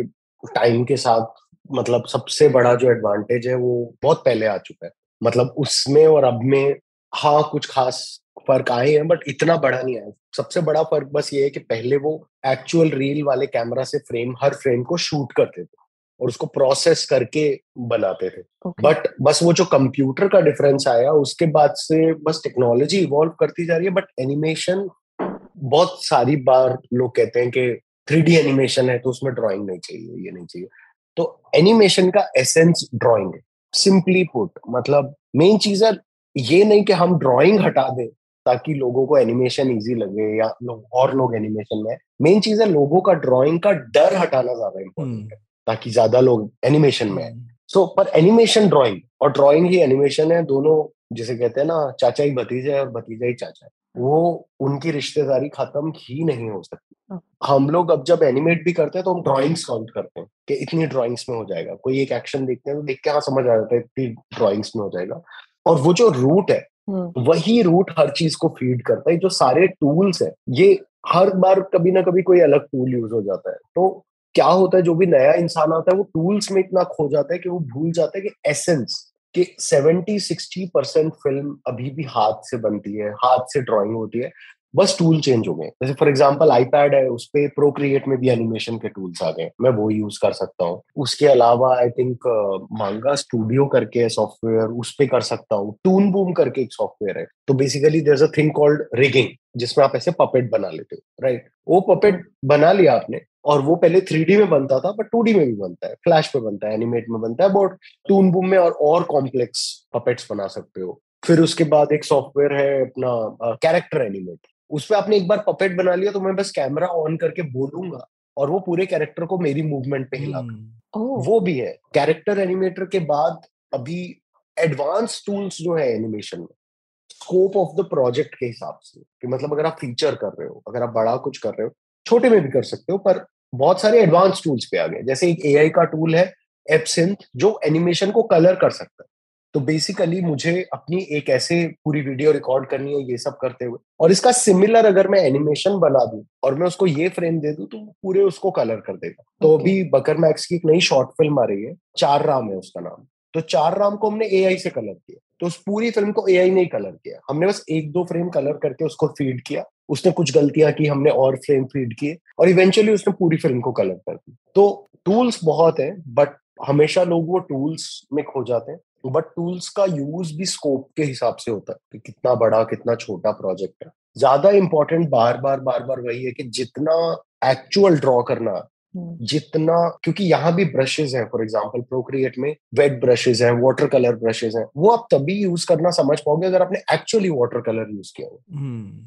टाइम के साथ मतलब सबसे बड़ा जो एडवांटेज है वो बहुत पहले आ चुका है। मतलब उसमें और अब में हाँ कुछ खास फ़र्क आए हैं बट इतना बड़ा नहीं आया। सबसे बड़ा फ़र्क बस ये है कि पहले वो एक्चुअल रील वाले कैमरा से फ्रेम हर फ्रेम को शूट करते थे और उसको प्रोसेस करके बनाते थे। ओके बट बस वो जो कंप्यूटर का डिफरेंस आया उसके बाद से बस टेक्नोलॉजी इवॉल्व करती जा रही है बट एनिमेशन बहुत सारी बार लोग कहते हैं कि थ्री एनिमेशन है तो उसमें ड्राइंग नहीं चाहिए ये नहीं चाहिए। तो एनिमेशन का एसेंस ड्राइंग है। सिंपली पुट मतलब मेन चीज़ है ये नहीं कि हम ड्राइंग हटा दें ताकि लोगों को एनिमेशन इजी लगे या लोग और लोग एनिमेशन में मेन चीज़ है लोगों का ड्राइंग का डर हटाना ज़्यादा इम्पोर्टेंट है ताकि ज़्यादा लोग एनिमेशन में आए सो पर एनिमेशन ड्राइंग और ड्राइंग ही एनिमेशन है दोनों जिसे कहते हैं ना चाचा ही भतीजा है और भतीजा ही चाचा है वो उनकी रिश्तेदारी खत्म ही नहीं हो सकती। हम लोग अब जब एनिमेट भी करते हैं तो हम ड्राइंग्स काउंट करते हैं कि इतनी ड्राइंग्स में हो जाएगा। कोई एक एक्शन देखते हैं तो देख के हाँ समझ आ जाता है इतनी ड्राइंग्स में हो जाएगा। और वो जो रूट है हम्म। वही रूट हर चीज़ को फ़ीड करता है। जो सारे टूल्स है ये हर बार कभी ना कभी कोई अलग टूल यूज़ हो जाता है। तो क्या होता है जो भी नया इंसान आता है वो टूल्स में इतना खो जाता है कि वो भूल जाता है कि एसेंस कि 70 60 परसेंट फ़िल्म अभी भी हाथ से बनती है हाथ से ड्राइंग होती है। बस टूल चेंज हो गए। जैसे फॉर एग्जांपल आईपैड है, उस पे प्रोक्रिएट में भी एनिमेशन के टूल्स आ गए। मैं वो यूज़ कर सकता हूँ। उसके अलावा आई थिंक मांगा स्टूडियो करके सॉफ्टवेयर उस पे कर सकता हूँ। टून बूम करके एक सॉफ्टवेयर है। तो basically there a thing called rigging जिसमें आप ऐसे पपेट बना लेते हो राइट वो पपेट बना लिया आपने, और वो पहले थ्री में बनता था बट टू में भी बनता है। फ्लैश पे बनता है एनिमेट में बनता है बट टून बूम में और और कॉम्प्लेक्स पपेट्स बना सकते हो। फिर उसके बाद एक सॉफ्टवेयर है अपना कैरेक्टर एनिमेट उस पर आपने एक बार पपेट बना लिया तो मैं बस कैमरा ऑन करके बोलूँगा और वो पूरे कैरेक्टर को मेरी मूवमेंट पे हिला हम्म। ओह वो भी है। कैरेक्टर एनिमेटर के बाद अभी एडवांस टूल्स जो है एनिमेशन में स्कोप ऑफ़ द प्रोजेक्ट के हिसाब से कि मतलब अगर आप फीचर कर रहे हो अगर आप बड़ा कुछ कर रहे हो छोटे में भी कर सकते हो पर बहुत सारे एडवांस टूल्स पे आ गए। जैसे एक एआई का टूल है एपसिंथ जो एनिमेशन को कलर कर सकता है। तो बेसिकली मुझे अपनी एक ऐसे पूरी वीडियो रिकॉर्ड करनी है ये सब करते हुए। और इसका सिमिलर अगर मैं एनिमेशन बना दूँ और मैं उसको ये फ्रेम दे दूँ तो पूरे उसको कलर कर देगा। okay. तो अभी बकर मैक्स की एक नई शॉर्ट फ़िल्म आ रही है चार राम है उसका नाम। तो चार राम को हमने एआई से कलर किया। तो उस पूरी फ़िल्म को एआई ने कलर किया। हमने बस एक दो फ्रेम कलर करके उसको फ़ीड किया। उसने कुछ गलतियाँ की हमने और फ्रेम फ़ीड किए और इवेंचुअली उसने पूरी फ़िल्म को कलर कर दी। तो टूल्स बहुत है बट हमेशा लोग वो टूल्स में खो जाते हैं। बट टूल्स का यूज़ भी स्कोप के हिसाब से होता है कि कितना बड़ा कितना छोटा प्रोजेक्ट है। ज़्यादा इंपॉर्टेंट बार बार बार बार वही है कि जितना एक्चुअल ड्रॉ करना हम्म, जितना क्योंकि यहाँ भी ब्रशेज हैं फॉर एग्जांपल प्रोक्रिएट में वेट ब्रशेज हैं वाटर कलर ब्रशेज हैं वो आप तभी यूज़ करना समझ पाओगे अगर आपने एक्चुअली वाटर कलर यूज़ किया हो। हम्म,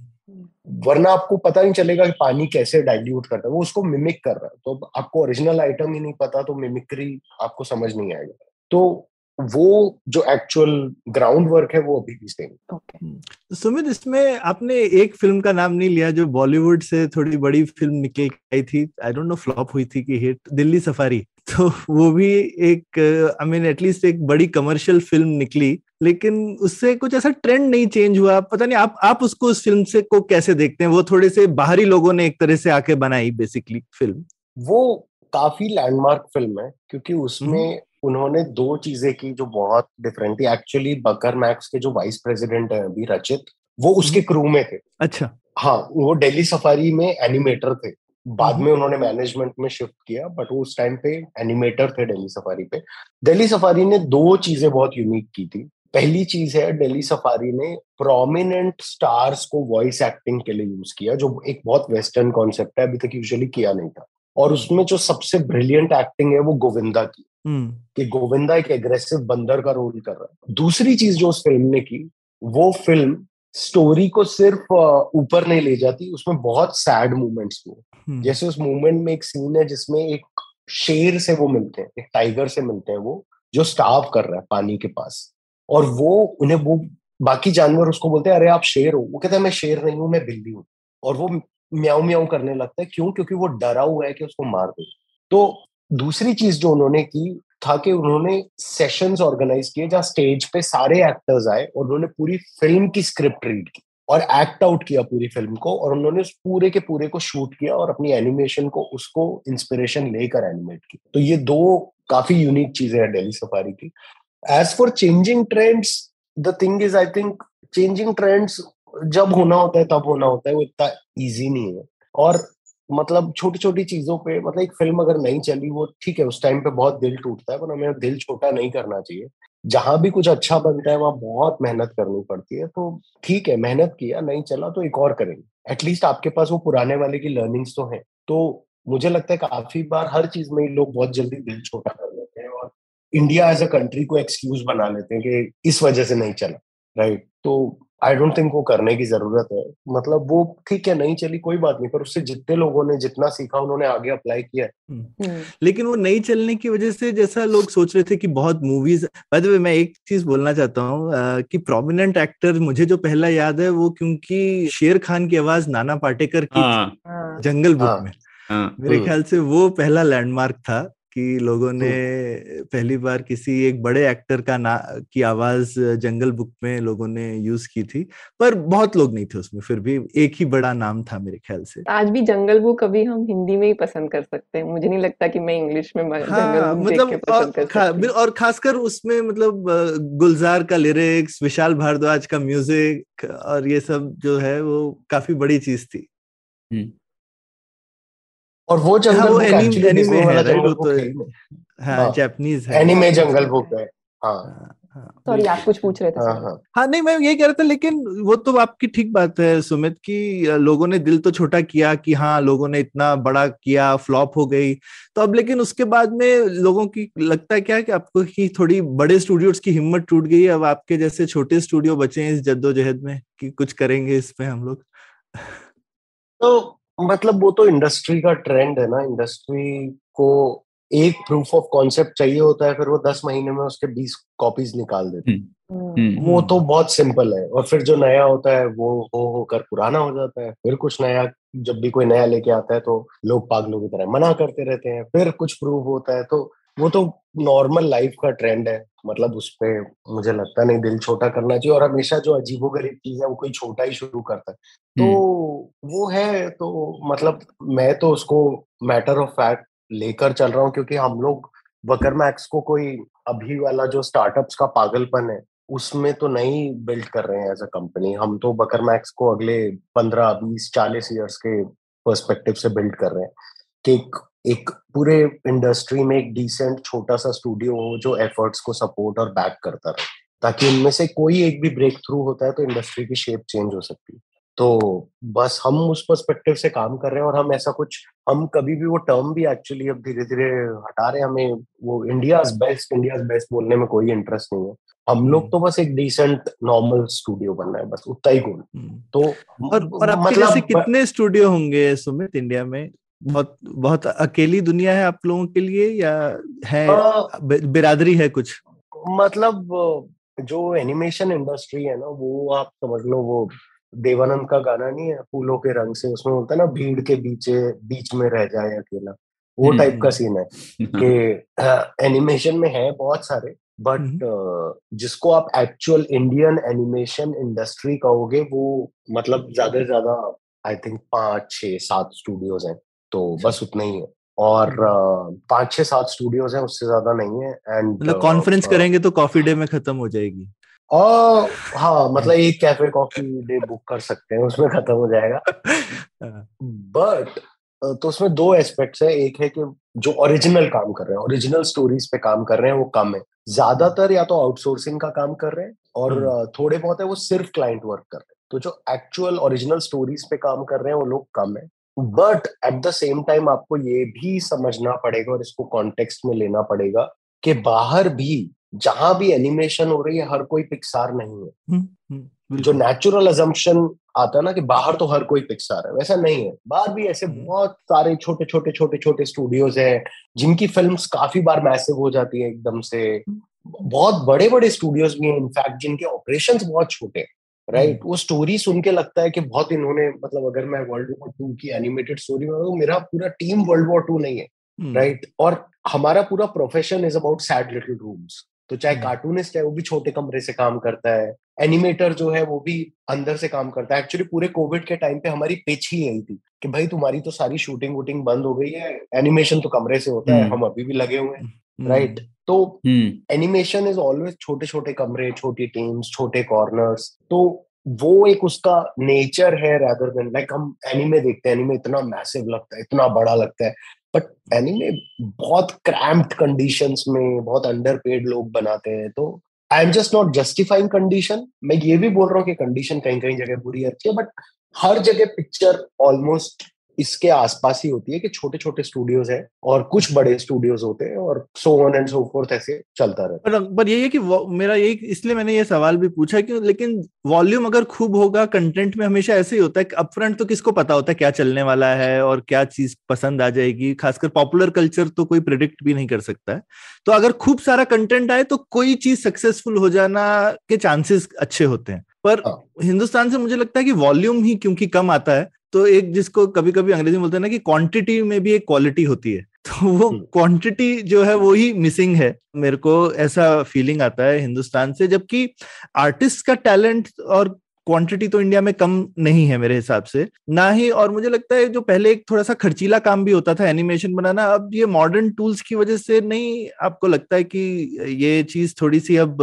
वरना आपको पता नहीं चलेगा कि पानी कैसे डाइल्यूट करता है वो उसको मिमिक कर रहा है। तो आपको ओरिजिनल आइटम ही नहीं पता तो मिमिक्री आपको समझ नहीं आएगा। तो वो जो एक्चुअल ग्राउंड वर्क है वो अभी भी सेम ओके तो सुमित इसमें आपने एक फ़िल्म का नाम नहीं लिया जो बॉलीवुड से थोड़ी बड़ी फ़िल्म निकल आई थी। आई डोंट नो फ्लॉप हुई थी कि हिट दिल्ली सफारी। [LAUGHS] तो वो भी एक आई मीन एटलीस्ट एक बड़ी कमर्शियल फ़िल्म निकली। लेकिन उससे कुछ ऐसा ट्रेंड नहीं चेंज हुआ। पता नहीं आप आप उसको उस फ़िल्म से को कैसे देखते हैं? वो थोड़े से बाहरी लोगों ने एक तरह से आके बनाई बेसिकली फ़िल्म वो काफ़ी लैंडमार्क फ़िल्म है क्योंकि उसमें उन्होंने दो चीज़ें की जो बहुत डिफरेंट थी। एक्चुअली बकर मैक्स के जो वाइस प्रेसिडेंट है अभी रचित वो उसके क्रू में थे। अच्छा। हाँ वो दिल्ली सफारी में एनिमेटर थे। बाद में उन्होंने मैनेजमेंट में शिफ्ट किया बट वो उस टाइम पे एनिमेटर थे दिल्ली सफारी पे। दिल्ली सफारी ने दो चीज़ें बहुत यूनिक की थी। पहली चीज़ है दिल्ली सफारी ने प्रोमिनेंट स्टार्स को वॉइस एक्टिंग के लिए यूज़ किया जो एक बहुत वेस्टर्न कॉन्सेप्ट है अभी तक यूजुअली किया नहीं था। और उसमें जो सबसे ब्रिलियंट एक्टिंग है वो गोविंदा की। हम्म। कि गोविंदा एक एग्रेसिव बंदर का रोल कर रहा है। दूसरी चीज़ जो उस फ़िल्म ने की वो फ़िल्म स्टोरी को सिर्फ़ ऊपर नहीं ले जाती उसमें बहुत सैड मूवमेंट्स हुए। हम्म, जैसे उस मूवमेंट में एक सीन है जिसमें एक शेर से वो मिलते हैं एक टाइगर से मिलते हैं वो जो स्टाव कर रहा है पानी के पास। और वो उन्हें वो बाकी जानवर उसको बोलते हैं अरे आप शेर हो। वो कहते हैं मैं शेर नहीं हूँ मैं बिल्ली हूँ। और वो म्याऊ म्याऊ करने लगता है। क्यों? क्योंकि वो डरा हुआ है कि उसको मार दे। तो दूसरी चीज़ जो उन्होंने की था कि उन्होंने सेशंस ऑर्गेनाइज किए जहाँ स्टेज पे सारे एक्टर्स आए और उन्होंने पूरी फ़िल्म की स्क्रिप्ट रीड की और एक्ट आउट किया पूरी फ़िल्म को और उन्होंने उस पूरे के पूरे को शूट किया और अपनी एनिमेशन को, उसको इंस्पिरेशन लेकर एनिमेट किया तो ये दो काफ़ी यूनिक चीज़ें हैं दिल्ली सफारी की। As for changing trends the thing is I think changing trends जब होना होता है, तब होना होता है, वो इतना इजी नहीं है। और मतलब छोटी छोटी चीज़ों पे मतलब एक फ़िल्म अगर नहीं चली, वो ठीक है, उस टाइम पे बहुत दिल टूटता है, पर हमें दिल छोटा नहीं करना चाहिए। जहाँ भी कुछ अच्छा बनता है, वहाँ बहुत मेहनत करनी पड़ती है तो ठीक है, मेहनत किया, नहीं चला तो एक और करेंगे। एटलीस्ट आपके पास वो पुराने वाले की लर्निंग्स तो हैं। तो मुझे लगता है काफ़ी बार हर चीज़ में लोग बहुत जल्दी दिल छोटा कर लेते हैं और इंडिया एज अ कंट्री को एक्सक्यूज बना लेते हैं कि इस वजह से नहीं चला राइट तो आई डोंट थिंक वो करने की ज़रूरत है। मतलब वो ठीक है नहीं चली कोई बात नहीं पर उससे जितने लोगों ने जितना सीखा उन्होंने आगे अप्लाई किया है। हम्म, लेकिन वो नहीं चलने की वजह से जैसा लोग सोच रहे थे कि बहुत मूवीज़ बाय द वे मैं एक चीज़ बोलना चाहता हूँ कि प्रोमिनेंट एक्टर मुझे जो पहला याद है वो क्योंकि शेर खान की आवाज़ नाना पाटेकर की हाँ। हाँ, जंगल बुक हाँ। में। हाँ। मेरे हम्म। ख्याल से वो पहला लैंडमार्क था। कि लोगों ने पहली बार किसी एक बड़े एक्टर का ना की आवाज़ जंगल बुक में लोगों ने यूज़ की थी पर बहुत लोग नहीं थे उसमें फिर भी एक ही बड़ा नाम था मेरे ख्याल से। आज भी जंगल बुक अभी हम हिंदी में ही पसंद कर सकते हैं मुझे नहीं लगता कि मैं इंग्लिश में हाँ मतलब और, खा, और खासकर उसमें मतलब गुलजार का लिरिक्स विशाल भारद्वाज का म्यूज़िक और ये सब जो है वो काफ़ी बड़ी चीज़ थी। और वो हाँ जंगल वो बुक एनीमे है राइट वो तो है ही हाँ हाँ। जापानीज है। एनिमे जंगल बुक है हाँ। हाँ, हाँ, सॉरी आप कुछ पूछ रहे थे हाँ हाँ। हाँ नहीं मैं ये कह रहा था लेकिन वो तो आपकी ठीक बात है सुमित कि लोगों ने दिल तो छोटा किया कि हाँ लोगों ने इतना बड़ा किया फ्लॉप हो गई। तो अब लेकिन उसके बाद में लोगों की लगता है क्या कि आपको कि थोड़ी बड़े स्टूडियोज की हिम्मत टूट गई अब आपके जैसे छोटे स्टूडियो बचे हैं इस जद्दोजहद में कि कुछ करेंगे इस पे हम लोग? तो मतलब वो तो इंडस्ट्री का ट्रेंड है ना इंडस्ट्री को एक प्रूफ ऑफ़ कॉन्सेप्ट चाहिए होता है फिर वो दस महीने में उसके बीस कॉपीज निकाल देते हैं। हम्म, हम्म वो तो बहुत सिंपल है और फिर जो नया होता है वो हो होकर पुराना हो जाता है। फिर कुछ नया जब भी कोई नया लेके आता है तो लोग पागलों की तरह मना करते रहते हैं। फिर कुछ प्रूव होता है तो वो तो नॉर्मल लाइफ का ट्रेंड है। मतलब उस पे मुझे लगता नहीं दिल छोटा करना चाहिए और हमेशा जो अजीबो गरीब चीज़ है वो कोई छोटा ही शुरू करता है। तो वो है तो मतलब मैं तो उसको मैटर ऑफ़ फैक्ट लेकर चल रहा हूँ क्योंकि हम लोग वकर मैक्स को कोई अभी वाला जो स्टार्टअप्स का पागलपन है उसमें तो नहीं बिल्ड कर रहे हैं एज अ कंपनी। हम तो बकर मैक्स को अगले पंद्रह बीस चालीस ईयर्स के पर्सपेक्टिव से बिल्ड कर रहे हैं। कि एक, पूरे इंडस्ट्री में एक डिसेंट छोटा सा स्टूडियो हो जो एफर्ट्स को सपोर्ट और बैक करता रहे। ताकि उनमें से कोई एक भी ब्रेक थ्रू होता है तो इंडस्ट्री की शेप चेंज हो सकती है। तो बस हम उस पर्सपेक्टिव से काम कर रहे हैं और हम ऐसा कुछ हम कभी भी वो टर्म भी एक्चुअली अब धीरे धीरे हटा रहे हैं। हमें वो इंडिया बेस्ट इंडिया बेस्ट बोलने में कोई इंटरेस्ट नहीं है। हम लोग तो बस एक डिसेंट नॉर्मल स्टूडियो बनना है बस उतना ही गोल तो और, और आपके मतलब, जैसे कितने स्टूडियो होंगे सुमित इंडिया में? बहुत बहुत अकेली दुनिया है आप लोगों के लिए या है बिरादरी है कुछ मतलब जो एनिमेशन इंडस्ट्री है ना वो आप समझ लो वो देवानंद का गाना नहीं है फूलों के रंग से उसमें होता है ना भीड़ के बीच बीच में रह जाए अकेला वो टाइप हम्म, का सीन है हम्म। [LAUGHS] कि एनिमेशन में है बहुत सारे बट हम्म। जिसको आप एक्चुअल इंडियन एनिमेशन इंडस्ट्री कहोगे वो मतलब ज़्यादा से ज़्यादा आई थिंक पाँच छह सात स्टूडियोज हैं तो। बस उतना ही है और पाँच छह सात स्टूडियोज हैं उससे ज़्यादा नहीं है एंड मतलब कॉन्फ्रेंस करेंगे तो कॉफ़ी डे में खत्म हो जाएगी और हाँ मतलब एक कैफ़े कॉफ़ी डे [LAUGHS] बुक कर सकते हैं उसमें खत्म हो जाएगा बट हाँ। तो उसमें दो एस्पेक्ट्स है एक है कि जो ओरिजिनल काम कर रहे हैं ओरिजिनल स्टोरीज पे काम कर रहे हैं वो कम है ज़्यादातर या तो आउटसोर्सिंग का काम कर रहे हैं और। थोड़े बहुत है वो सिर्फ़ क्लाइंट वर्क कर रहे हैं तो जो एक्चुअल ओरिजिनल स्टोरीज पे काम कर रहे हैं वो लोग कम है but at the same time आपको ये भी समझना पड़ेगा और इसको कॉन्टेक्स्ट में लेना पड़ेगा कि बाहर भी जहाँ भी एनिमेशन हो रही है हर कोई पिक्सार नहीं है। हम्म, हम्म, जो नेचुरल अजम्पन आता है ना कि बाहर तो हर कोई पिक्सार है वैसा नहीं है। बाहर भी ऐसे हम्म। बहुत सारे छोटे छोटे छोटे छोटे स्टूडियोज हैं जिनकी फ़िल्म काफ़ी बार मैसिव हो जाती है एकदम से। बहुत बड़े बड़े स्टूडियोज भी हैं इनफैक्ट जिनके ऑपरेशन बहुत छोटे हैं। Right right? वो स्टोरी सुन के लगता है कि बहुत इन्होंने मतलब अगर मैं वर्ल्ड वॉर टू की एनिमेटेड स्टोरी में मेरा पूरा टीम वर्ल्ड वॉर टू नहीं है राइट right? और हमारा पूरा profession is about sad little rooms तो चाहे कार्टूनिस्ट है वो भी छोटे कमरे से काम करता है एनिमेटर जो है वो भी अंदर से काम करता है। एक्चुअली पूरे कोविड के टाइम पे हमारी पिच ही यही थी कि भाई तुम्हारी तो सारी शूटिंग वूटिंग बंद हो गई है एनिमेशन तो कमरे से होता है हम अभी भी लगे हुए हैं राइट तो एनिमेशन इज़ ऑलवेज छोटे छोटे कमरे छोटी टीम्स छोटे कॉर्नर्स तो वो एक उसका नेचर है रैदर देन लाइक हम एनिमे देखते हैं एनिमे इतना मैसिव लगता है इतना बड़ा लगता है बट एनिमे बहुत क्रैम्प्ड कंडीशंस में बहुत अंडर पेड लोग बनाते हैं तो I am just not justifying condition मैं ये भी बोल रहा हूँ कि कंडीशन कहीं कहीं जगह बुरी अच्छी है बट हर जगह पिक्चर ऑलमोस्ट इसके आसपास ही होती है कि छोटे छोटे स्टूडियोज है और कुछ बड़े स्टूडियोज होते हैं और so on and so forth ऐसे चलता रहता है। पर यही है कि मेरा यही इसलिए मैंने ये सवाल भी पूछा कि लेकिन वॉल्यूम अगर खूब होगा कंटेंट में हमेशा ऐसे ही होता है कि अपफ्रंट तो किसको पता होता है क्या चलने वाला है और क्या चीज़ पसंद आ जाएगी? खासकर पॉपुलर कल्चर तो कोई प्रिडिक्ट भी नहीं कर सकता है। तो अगर खूब सारा कंटेंट आए तो कोई चीज़ सक्सेसफुल हो जाना के चांसेस अच्छे होते हैं। पर हाँ। हिंदुस्तान से मुझे लगता है कि वॉल्यूम ही क्योंकि कम आता है तो एक जिसको कभी कभी अंग्रेज़ी में बोलते हैं ना कि क्वांटिटी में भी एक क्वालिटी होती है [LAUGHS] तो वो क्वांटिटी हम्म। जो है वो ही मिसिंग है मेरे को ऐसा फीलिंग आता है हिंदुस्तान से जबकि आर्टिस्ट का टैलेंट और क्वांटिटी तो इंडिया में कम नहीं है मेरे हिसाब से। ना ही और मुझे लगता है जो पहले एक थोड़ा सा खर्चीला काम भी होता था एनिमेशन बनाना अब ये मॉडर्न टूल्स की वजह से नहीं आपको लगता है कि ये चीज़ थोड़ी सी अब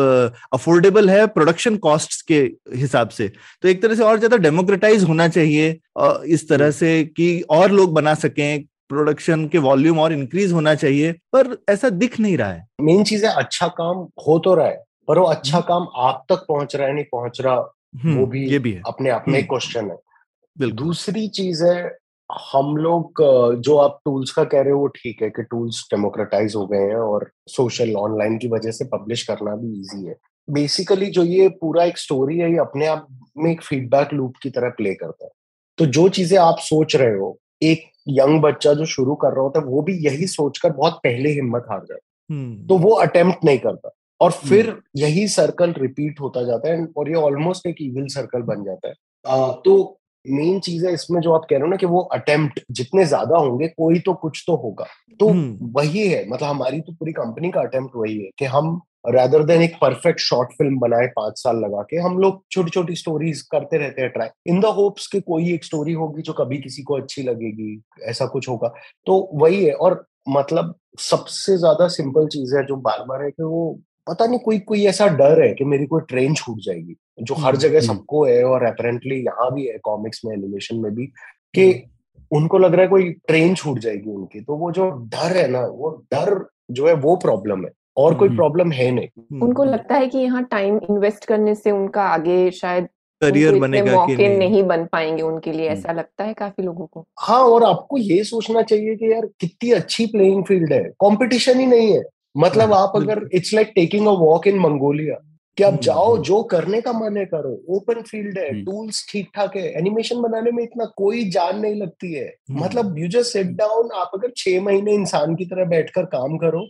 अफोर्डेबल है प्रोडक्शन कॉस्ट के हिसाब से? तो एक तरह से और ज़्यादा डेमोक्रेटाइज होना चाहिए इस तरह से कि और लोग बना सकें प्रोडक्शन के वॉल्यूम और इंक्रीज होना चाहिए पर ऐसा दिख नहीं रहा है। मेन चीज़ है अच्छा काम हो तो रहा है पर वो अच्छा हम्म। काम आप तक पहुँच रहा है नहीं पहुँच रहा वो हम्म, भी ये भी है। अपने आप में क्वेश्चन है। दूसरी चीज़ है हम लोग जो आप टूल्स का कह रहे हो वो ठीक है कि टूल्स डेमोक्रेटाइज हो गए हैं और सोशल ऑनलाइन की वजह से पब्लिश करना भी इजी है। बेसिकली जो ये पूरा एक स्टोरी है ये अपने आप में एक फीडबैक लूप की तरह प्ले करता है। तो जो चीज़ें आप सोच रहे हो एक यंग बच्चा जो शुरू कर रहा होता है वो भी यही सोचकर बहुत पहले हिम्मत हार जाए हम्म। तो वो अटेम्प्ट नहीं करता। और फिर हम्म। यही सर्कल रिपीट होता जाता है और ये ऑलमोस्ट एक इविल सर्कल बन जाता है आ, तो मेन चीज़ है इसमें जो आप कह रहे हो ना कि वो अटेम्प्ट जितने ज़्यादा होंगे कोई तो कुछ तो होगा तो हम्म। वही है मतलब हमारी तो पूरी कंपनी का अटेम्प्ट वही है कि हम रेदर देन एक परफेक्ट शॉर्ट फ़िल्म बनाए पाँच साल लगा के हम लोग छोटी छोटी स्टोरीज करते रहते हैं ट्राई इन द होप्स कि कोई एक स्टोरी होगी जो कभी किसी को अच्छी लगेगी ऐसा कुछ होगा तो वही है और मतलब सबसे ज़्यादा सिंपल चीज़ है जो बार बार है कि वो पता नहीं कोई कोई ऐसा डर है कि मेरी कोई ट्रेन छूट जाएगी जो हर हम्म, जगह हम्म। सबको है और अपेरेंटली यहाँ भी है कॉमिक्स में एनिमेशन में भी कि हम्म। उनको लग रहा है कोई ट्रेन छूट जाएगी उनकी तो वो जो डर है ना वो डर जो है वो प्रॉब्लम है और कोई प्रॉब्लम है नहीं उनको लगता है कि यहाँ टाइम इन्वेस्ट करने से उनका आगे शायद करियर बनेगा कि नहीं नहीं बन पाएँगे उनके लिए। ऐसा लगता है काफ़ी लोगों को हाँ और आपको ये सोचना चाहिए कि यार कितनी अच्छी प्लेइंग फ़ील्ड है कंपटीशन ही नहीं है मतलब हाँ, आप अगर it's like taking a walk in Mongolia कि आप हम्म, जाओ हम्म। जो करने का मन है करो ओपन फ़ील्ड है हम्म। टूल्स ठीक ठाक है एनिमेशन बनाने में इतना कोई जान नहीं लगती है हम्म। मतलब यू जस्ट सिट डाउन आप अगर छह महीने इंसान की तरह बैठकर काम करो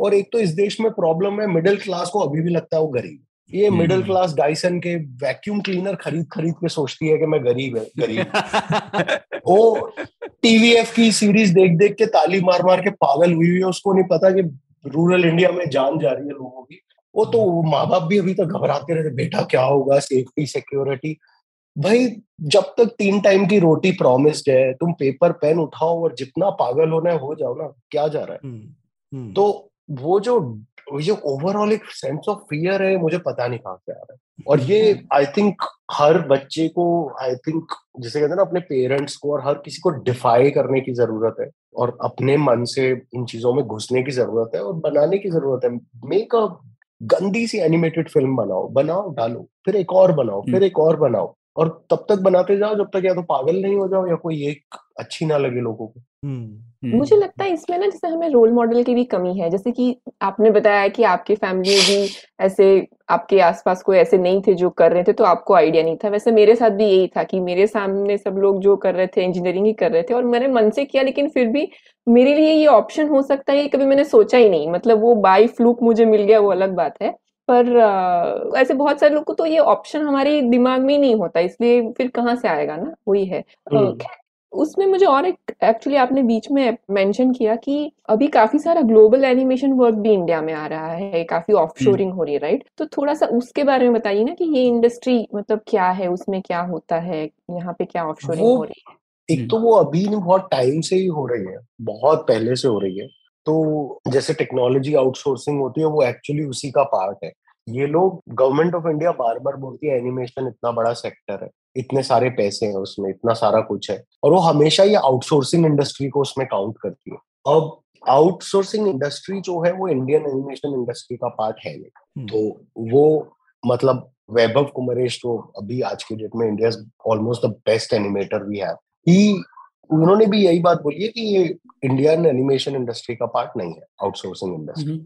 और एक तो इस देश में प्रॉब्लम है मिडिल क्लास को अभी भी लगता है वो गरीब ये हम्म। मिडिल क्लास डाइसन के वैक्यूम क्लीनर खरीद खरीद के सोचती है कि मैं गरीब है गरीब वो [LAUGHS] टीवीएफ की सीरीज़ देख देख के ताली मार मार के पागल हुई हुई है उसको नहीं पता कि रूरल इंडिया में जान जा रही है लोगों की। वो तो माँ बाप भी अभी तक घबराते रहते बेटा क्या होगा? सेफ्टी सिक्योरिटी भाई जब तक तीन टाइम की रोटी प्रोमिस्ड है तुम पेपर पेन उठाओ और जितना पागल होना है हो जाओ ना क्या जा रहा है? हुँ, हुँ. तो वो जो जो ओवरऑल एक सेंस ऑफ़ फियर है मुझे पता नहीं कहाँ से आ रहा है। और ये आई थिंक हर बच्चे को आई थिंक जैसे कहते हैं ना अपने पेरेंट्स को और हर किसी को डिफाई करने की ज़रूरत है और अपने मन से इन चीज़ों में घुसने की ज़रूरत है और बनाने की ज़रूरत है। मेक अ गंदी सी एनिमेटेड फ़िल्म बनाओ बनाओ डालो फिर एक और बनाओ फिर एक और बनाओ और तब तक बनाते जाओ जब तक या तो पागल नहीं हो जाओ या कोई एक अच्छी ना लगे लोगों को। हम्म, मुझे लगता है इसमें ना जैसे हमें रोल मॉडल की भी कमी है जैसे कि आपने बताया कि आपकी फैमिली में भी ऐसे आपके आसपास कोई ऐसे नहीं थे जो कर रहे थे तो आपको आइडिया नहीं था। वैसे मेरे साथ भी यही था कि मेरे सामने सब लोग जो कर रहे थे इंजीनियरिंग ही कर रहे थे और मैंने मन से किया लेकिन फिर भी मेरे लिए ये ऑप्शन हो सकता है ये कभी मैंने सोचा ही नहीं। मतलब वो बाई फ्लूक मुझे मिल गया वो अलग बात है। पर अ, ऐसे बहुत सारे लोग को तो ये ऑप्शन हमारे दिमाग में ही नहीं होता इसलिए फिर कहाँ से आएगा ना? वही है। अ, हम्म। उसमें मुझे और एक एक्चुअली आपने बीच में मेंशन किया कि अभी काफ़ी सारा ग्लोबल एनिमेशन वर्क भी इंडिया में आ रहा है काफ़ी ऑफशोरिंग हो रही है राइट तो थोड़ा सा उसके बारे में बताइए ना कि ये इंडस्ट्री मतलब क्या है उसमें क्या होता है यहाँ पे क्या ऑफशोरिंग वो हो रही है? एक तो वो अभी नहीं बहुत टाइम से ही हो रही है बहुत पहले से हो रही है तो जैसे टेक्नोलॉजी आउटसोर्सिंग होती है वो एक्चुअली उसी का पार्ट है। ये लोग गवर्नमेंट ऑफ़ इंडिया बार बार बोलती है एनिमेशन इतना बड़ा सेक्टर है इतने सारे पैसे हैं उसमें इतना सारा कुछ है। और वो हमेशा ये आउटसोर्सिंग इंडस्ट्री को उसमें काउंट करती है। अब आउटसोर्सिंग इंडस्ट्री जो है वो इंडियन एनिमेशन इंडस्ट्री का पार्ट है नहीं। तो वो मतलब वैभव कुमरेश तो अभी आज के डेट में India almost the best animator we have ही उन्होंने भी यही बात बोली है कि ये इंडियन एनिमेशन इंडस्ट्री का पार्ट नहीं है outsourcing industry hmm,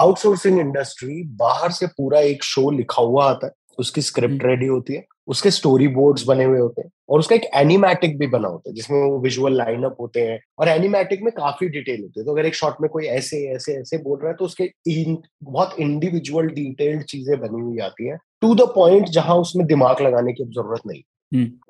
outsourcing industry बाहर से पूरा एक शो लिखा हुआ आता है उसकी स्क्रिप्ट रेडी होती है उसके स्टोरी बोर्ड्स बने हुए होते हैं और उसका एक एनिमेटिक भी बना होता है जिसमें वो विजुअल लाइनअप होते हैं और एनिमेटिक में काफ़ी डिटेल होती है। तो अगर एक शॉट में कोई ऐसे ऐसे ऐसे बोल रहा है तो उसके इन, बहुत इंडिविजुअल डिटेल्ड चीज़ें बनी हुई आती हैं टू द पॉइंट जहाँ उसमें दिमाग लगाने की ज़रूरत नहीं। हम्म।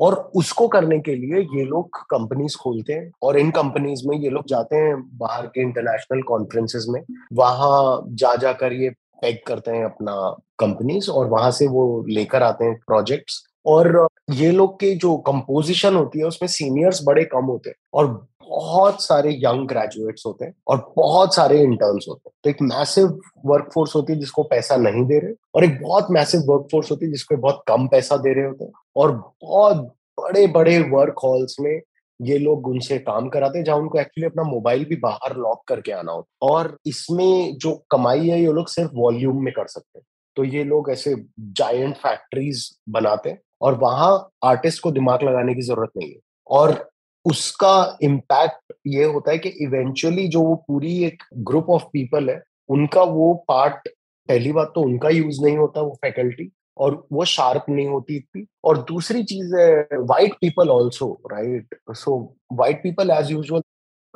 और उसको करने के लिए ये लोग कंपनीज़ खोलते हैं और इन कंपनीज़ में ये लोग जाते हैं बाहर के इंटरनेशनल कॉन्फ्रेंसेस में। वहाँ जा जाकर ये पैक करते हैं अपना कंपनीज़ और वहाँ से वो लेकर आते हैं प्रोजेक्ट्स और ये लोग की जो कंपोजिशन होती है, उसमें सीनियर्स बड़े कम होते हैं और बहुत सारे यंग ग्रेजुएट्स होते हैं और बहुत सारे इंटर्न्स होते हैं। तो एक मैसिव वर्कफोर्स होती है जिसको पैसा नहीं दे रहे और एक बहुत मैसिव वर्कफोर्स होती है जिसको बहुत कम पैसा दे रहे होते हैं और बहुत बड़े बड़े वर्क हॉल्स में ये लोग उनसे काम कराते हैं, जहाँ उनको एक्चुअली अपना मोबाइल भी बाहर लॉक करके आना होता और इसमें जो कमाई है, ये लोग सिर्फ़ वॉल्यूम में कर सकते हैं। तो ये लोग ऐसे जायंट फैक्ट्रीज बनाते हैं और वहाँ आर्टिस्ट को दिमाग लगाने की ज़रूरत नहीं है। और उसका इम्पैक्ट ये होता है कि इवेंचुअली जो वो पूरी एक ग्रुप ऑफ़ पीपल है, उनका वो पार्ट पहली बात तो उनका यूज़ नहीं होता वो फैकल्टी और वो शार्प नहीं होती इतनी। और दूसरी चीज़ है white people also right so white people as usual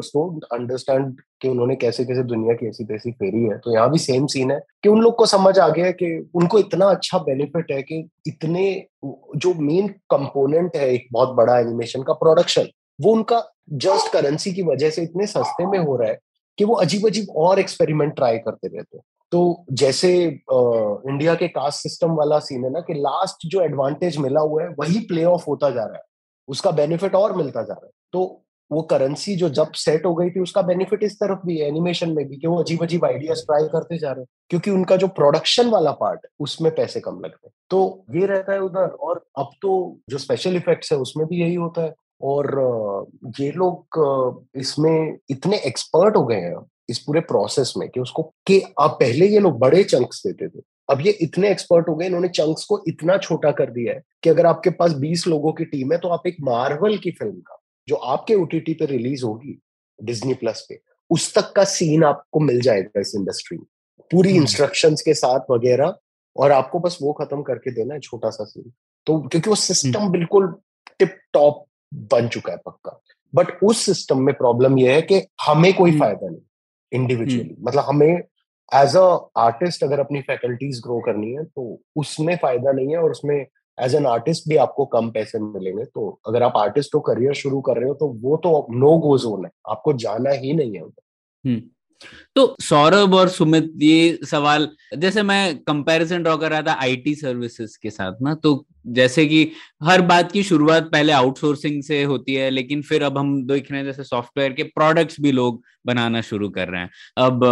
don't understand कि उन्होंने कैसे कैसे दुनिया की ऐसी तैसी फेरी है। तो यहाँ भी सेम सीन है कि उन लोग को समझ आ गया है कि उनको इतना अच्छा बेनिफिट है कि इतने जो मेन कंपोनेंट है एक बहुत बड़ा एनिमेशन का प्रोडक्शन वो उनका जस्ट करेंसी की वजह से इतने सस्ते में हो रहा है कि वो अजीब अजीब और एक्सपेरिमेंट ट्राई करते रहते हैं। तो जैसे आ, इंडिया के कास्ट सिस्टम वाला सीन है ना कि लास्ट जो एडवांटेज मिला हुआ है वही प्ले ऑफ़ होता जा रहा है। उसका बेनिफिट और मिलता जा रहा है। तो वो करेंसी जो जब सेट हो गई थी, उसका बेनिफिट इस तरफ़ भी है एनिमेशन में भी, कि वो अजीब अजीब आइडियाज़ ट्राई करते जा रहे हैं। क्योंकि उनका जो प्रोडक्शन वाला पार्ट उसमें पैसे कम लगते हैं। तो ये रहता है उधर, और अब तो जो स्पेशल इफेक्ट्स है, उसमें भी यही होता है। और ये लोग इसमें इतने एक्सपर्ट हो गए हैं, इस पूरे प्रोसेस में, कि उसको, कि अब पहले ये लोग बड़े चंक्स देते थे। अब ये इतने एक्सपर्ट हो गए, इन्होंने चंक्स को इतना छोटा कर दिया है, कि अगर आपके पास 20 लोगों की टीम है तो आप एक मार्वल की फ़िल्म का जो आपके ओटीटी पे रिलीज़ होगी डिज्नी प्लस पे उस तक का सीन आपको मिल जाएगा इस इंडस्ट्री में। पूरी इंस्ट्रक्शंस के साथ वगैरह और आपको बस वो खत्म करके देना है छोटा सा सीन। तो क्योंकि वो सिस्टम बिल्कुल टिप टॉप बन चुका है पक्का। बट उस सिस्टम में प्रॉब्लम यह है कि हमें कोई फ़ायदा नहीं इंडिविजुअली मतलब हमें एज अ आर्टिस्ट अगर अपनी फैकल्टीज ग्रो करनी है तो उसमें फ़ायदा नहीं है और उसमें एज एन आर्टिस्ट भी आपको कम पैसे मिलेंगे तो अगर आप आर्टिस्ट को करियर शुरू कर रहे हो तो वो तो नो गो जोन है। आपको जाना ही नहीं है उधर। तो सौरभ और सुमित, ये सवाल, जैसे मैं कंपैरिजन ड्रॉ कर रहा था आईटी सर्विसेज़ के साथ ना तो जैसे कि हर बात की शुरुआत पहले आउटसोर्सिंग से होती है, लेकिन फिर अब हम देख रहे हैं जैसे सॉफ्टवेयर के प्रोडक्ट्स भी लोग बनाना शुरू कर रहे हैं। अब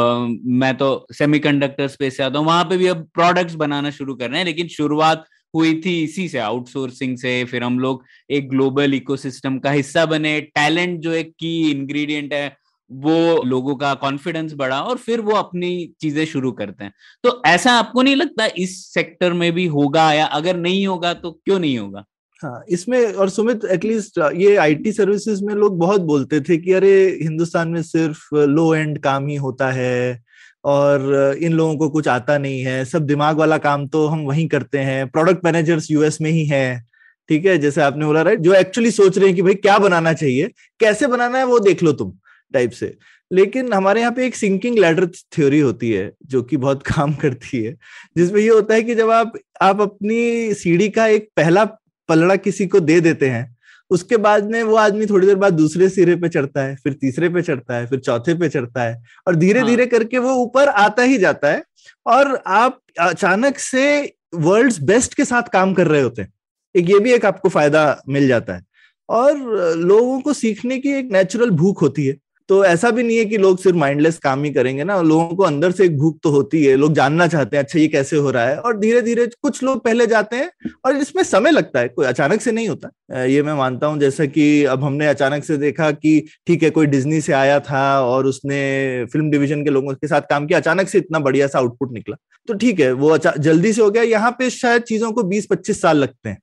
मैं तो सेमीकंडक्टर स्पेस से आता हूँ, वहाँ पे भी अब प्रोडक्ट्स बनाना शुरू कर रहे हैं, लेकिन शुरुआत हुई थी इसी से आउटसोर्सिंग से, फिर हम लोग एक ग्लोबल इकोसिस्टम का हिस्सा बने टैलेंट जो एक की इंग्रेडिएंट है, वो लोगों का कॉन्फिडेंस बढ़ा और फिर वो अपनी चीज़ें शुरू करते हैं। तो ऐसा आपको नहीं लगता इस सेक्टर में भी होगा या अगर नहीं होगा तो क्यों नहीं होगा? हाँ इसमें और सुमित एटलीस्ट ये आईटी सर्विसेज़ में लोग बहुत बोलते थे कि अरे, हिंदुस्तान में सिर्फ़ लो एंड काम ही होता है और इन लोगों को कुछ आता नहीं है। सब दिमाग वाला काम तो हम वहीं करते हैं। प्रोडक्ट मैनेजर्स यूएस में ही है। ठीक है? जैसे आपने बोला राइट जो एक्चुअली सोच रहे हैं कि भाई क्या बनाना चाहिए, कैसे बनाना है वो देख लो तुम टाइप से। लेकिन हमारे यहाँ पे एक सिंकिंग लैडर थ्योरी होती है, जो कि बहुत काम करती है। जिसमें ये होता है कि जब आप आप अपनी सीढ़ी का एक पहला पलड़ा किसी को दे देते हैं उसके बाद में वो आदमी थोड़ी देर बाद दूसरे सिरे पे चढ़ता है फिर तीसरे पे चढ़ता है फिर चौथे पे चढ़ता है और धीरे धीरे हाँ। करके वो ऊपर आता ही जाता है और आप अचानक से वर्ल्ड्स बेस्ट के साथ काम कर रहे होते हैं। एक ये भी एक आपको फ़ायदा मिल जाता है। और लोगों को सीखने की एक नेचुरल भूख होती है। तो ऐसा भी नहीं है कि लोग सिर्फ़ माइंडलेस काम ही करेंगे ना, लोगों को अंदर से एक भूख तो होती है लोग जानना चाहते हैं अच्छा ये कैसे हो रहा है? और धीरे धीरे कुछ लोग पहले जाते हैं और इसमें समय लगता है, कोई अचानक से नहीं होता। ये मैं मानता हूँ, जैसा कि अब हमने अचानक से देखा कि ठीक है, कोई डिज्नी से आया था और उसने फ़िल्म डिविजन के लोगों के साथ काम किया, अचानक से इतना बढ़िया सा आउटपुट निकला। तो ठीक है, वो जल्दी से हो गया, यहाँ पे शायद चीज़ों को बीस पच्चीस साल लगते हैं।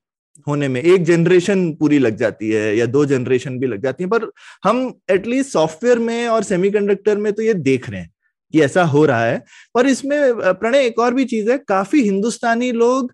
होने में। एक जनरेशन पूरी लग जाती है या दो जनरेशन भी लग जाती है पर हम एटलीस्ट सॉफ्टवेयर में और सेमीकंडक्टर में तो ये देख रहे हैं कि ऐसा हो रहा है। पर इसमें प्रणय एक और भी चीज़ है काफ़ी हिंदुस्तानी लोग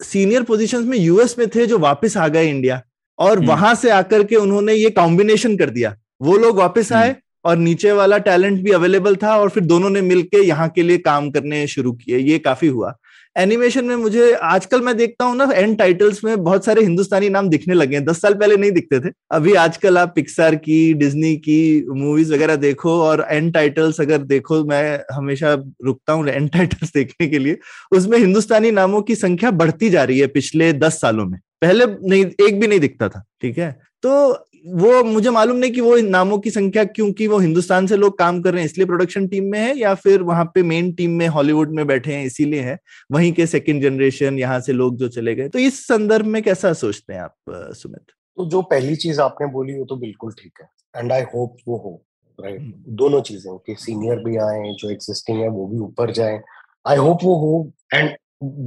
सीनियर पोजीशंस में यूएस में थे जो वापस आ गए इंडिया और हम्म। वहाँ से आकर के उन्होंने ये कॉम्बिनेशन कर दिया। वो लोग वापस आए हम्म। और नीचे वाला टैलेंट भी अवेलेबल था और फिर दोनों ने मिलके यहाँ के लिए काम करने शुरू किए। ये काफ़ी हुआ। एनिमेशन में मुझे आजकल मैं देखता हूँ ना एंड टाइटल्स में बहुत सारे हिंदुस्तानी नाम दिखने लगे हैं। दस साल पहले नहीं दिखते थे। अभी आजकल आप पिक्सार की डिज्नी की मूवीज़ वगैरह देखो और एंड टाइटल्स अगर देखो, मैं हमेशा रुकता हूँ एंड टाइटल्स देखने के लिए, उसमें हिंदुस्तानी नामों की संख्या बढ़ती जा रही है पिछले दस सालों में। पहले नहीं, एक भी नहीं दिखता था, ठीक है? तो वो मुझे मालूम नहीं कि वो नामों की संख्या क्योंकि वो हिंदुस्तान से लोग काम कर रहे हैं इसलिए प्रोडक्शन टीम में है या फिर वहाँ पे मेन टीम में हॉलीवुड में बैठे हैं इसीलिए है? वहीं के सेकंड जनरेशन यहाँ से लोग जो चले गए। तो इस संदर्भ में कैसा सोचते हैं आप सुमित? तो जो पहली चीज़ आपने बोली वो तो बिल्कुल ठीक है। एंड आई होप वो हो राइट हम्म। दोनों चीज़ें कि सीनियर भी आए जो एग्जिस्टिंग है वो भी ऊपर जाए। आई होप वो हो एंड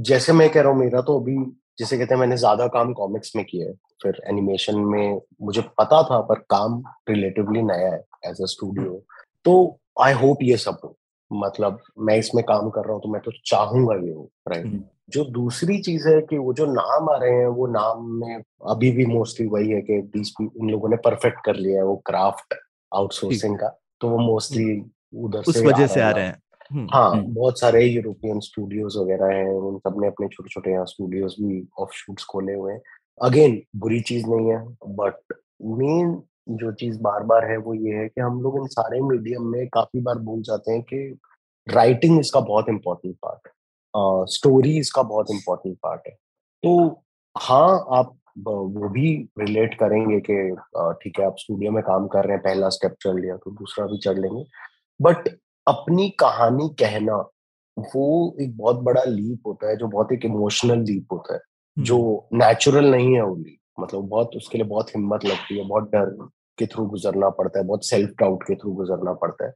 जैसे मैं कह रहा हूँ मेरा तो अभी जिसे कहते हैं मैंने ज़्यादा काम कॉमिक्स में किया है। फिर एनिमेशन में मुझे पता था पर काम रिलेटिवली नया है एज अ स्टूडियो तो आई होप ये सब हो। मतलब मैं इसमें काम कर रहा हूँ तो मैं तो चाहूँगा ये हो राइट हम्म। जो दूसरी चीज़ है कि वो जो नाम आ रहे हैं वो नाम में अभी भी मोस्टली वही है कि बीस इन लोगों ने परफेक्ट कर लिया है वो क्राफ्ट आउटसोर्सिंग का। तो वो मोस्टली हम्म। उधर उस वजह से आ रहे हैं। हाँ हम्म। बहुत सारे यूरोपियन स्टूडियोज वगैरह हैं उन सबने अपने छोटे छोटे यहाँ स्टूडियोज भी ऑफ़ शूट्स खोले हुए हैं। अगेन बुरी चीज़ नहीं है बट मेन जो चीज़ बार बार है वो ये है कि हम लोग इन सारे मीडियम में काफ़ी बार भूल जाते हैं कि राइटिंग इसका बहुत इम्पोर्टेंट पार्ट है स्टोरी इसका बहुत इम्पोर्टेंट पार्ट है। तो हाँ आप वो भी रिलेट करेंगे कि ठीक है आप स्टूडियो में काम कर रहे हैं पहला स्टेप चल लिया तो दूसरा भी चल लेंगे। बट अपनी कहानी कहना वो एक बहुत बड़ा लीप होता है जो बहुत एक इमोशनल लीप होता है जो नेचुरल नहीं है वो लीप मतलब बहुत उसके लिए बहुत हिम्मत लगती है बहुत डर के थ्रू गुजरना पड़ता है बहुत सेल्फ डाउट के थ्रू गुजरना पड़ता है।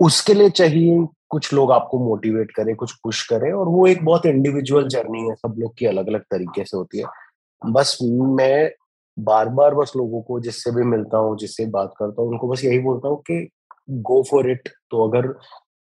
उसके लिए चाहिए कुछ लोग आपको मोटिवेट करें कुछ पुश करें और वो एक बहुत इंडिविजुअल जर्नी है सब लोग की अलग अलग तरीके से होती है। बस मैं बार बार बस लोगों को जिससे भी मिलता हूँ जिससे बात करता हूँ उनको बस यही बोलता हूँ कि गो फॉर इट तो अगर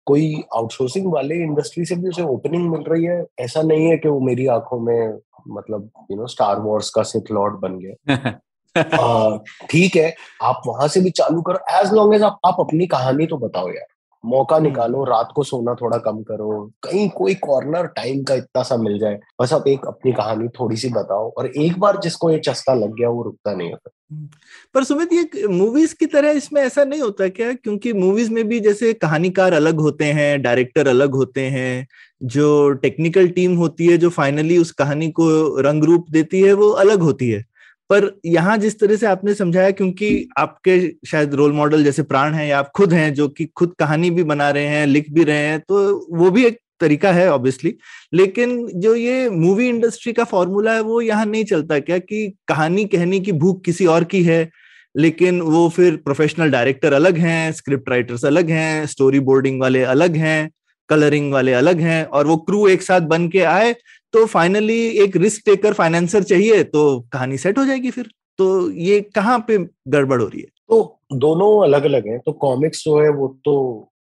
कोई आउटसोर्सिंग वाले इंडस्ट्री से भी उसे ओपनिंग मिल रही है ऐसा नहीं है कि वो मेरी आँखों में मतलब यू नो स्टार वॉर्स का सिथ लॉर्ड बन गया। [LAUGHS] ठीक है आप वहाँ से भी चालू करो एज लॉन्ग एज आप, आप अपनी कहानी तो बताओ यार। मौका हम्म। निकालो रात को सोना थोड़ा कम करो। कहीं कोई कॉर्नर टाइम का इतना सा मिल जाए। बस आप एक अपनी कहानी थोड़ी सी बताओ और एक बार जिसको ये चस्का लग गया वो रुकता नहीं होता। हम्म। पर सुमित ये मूवीज़ की तरह इसमें ऐसा नहीं होता क्या? क्योंकि मूवीज़ में भी जैसे कहानीकार अलग होते हैं डायरेक्टर अलग होते हैं जो टेक्निकल टीम होती है जो फाइनली उस कहानी को रंग रूप देती है वो अलग होती है। पर यहाँ जिस तरह से आपने समझाया, क्योंकि आपके शायद रोल मॉडल जैसे प्राण है या आप खुद हैं, जो कि खुद कहानी भी बना रहे हैं, लिख भी रहे हैं तो वो भी एक तरीका है ऑब्वियसली लेकिन जो ये मूवी इंडस्ट्री का फॉर्मूला है, वो यहाँ नहीं चलता क्या कि कहानी कहने की भूख किसी और की है, लेकिन वो फिर प्रोफेशनल डायरेक्टर अलग हैं स्क्रिप्ट राइटर्स अलग हैं स्टोरी बोर्डिंग वाले अलग हैं कलरिंग वाले अलग हैं, और वो क्रू एक साथ बन के आए तो फाइनली एक रिस्क टेकर फाइनेंसर चाहिए तो कहानी सेट हो जाएगी फिर। तो ये कहाँ पे गड़बड़ हो रही है? तो दोनों अलग अलग हैं। तो कॉमिक्स जो है वो तो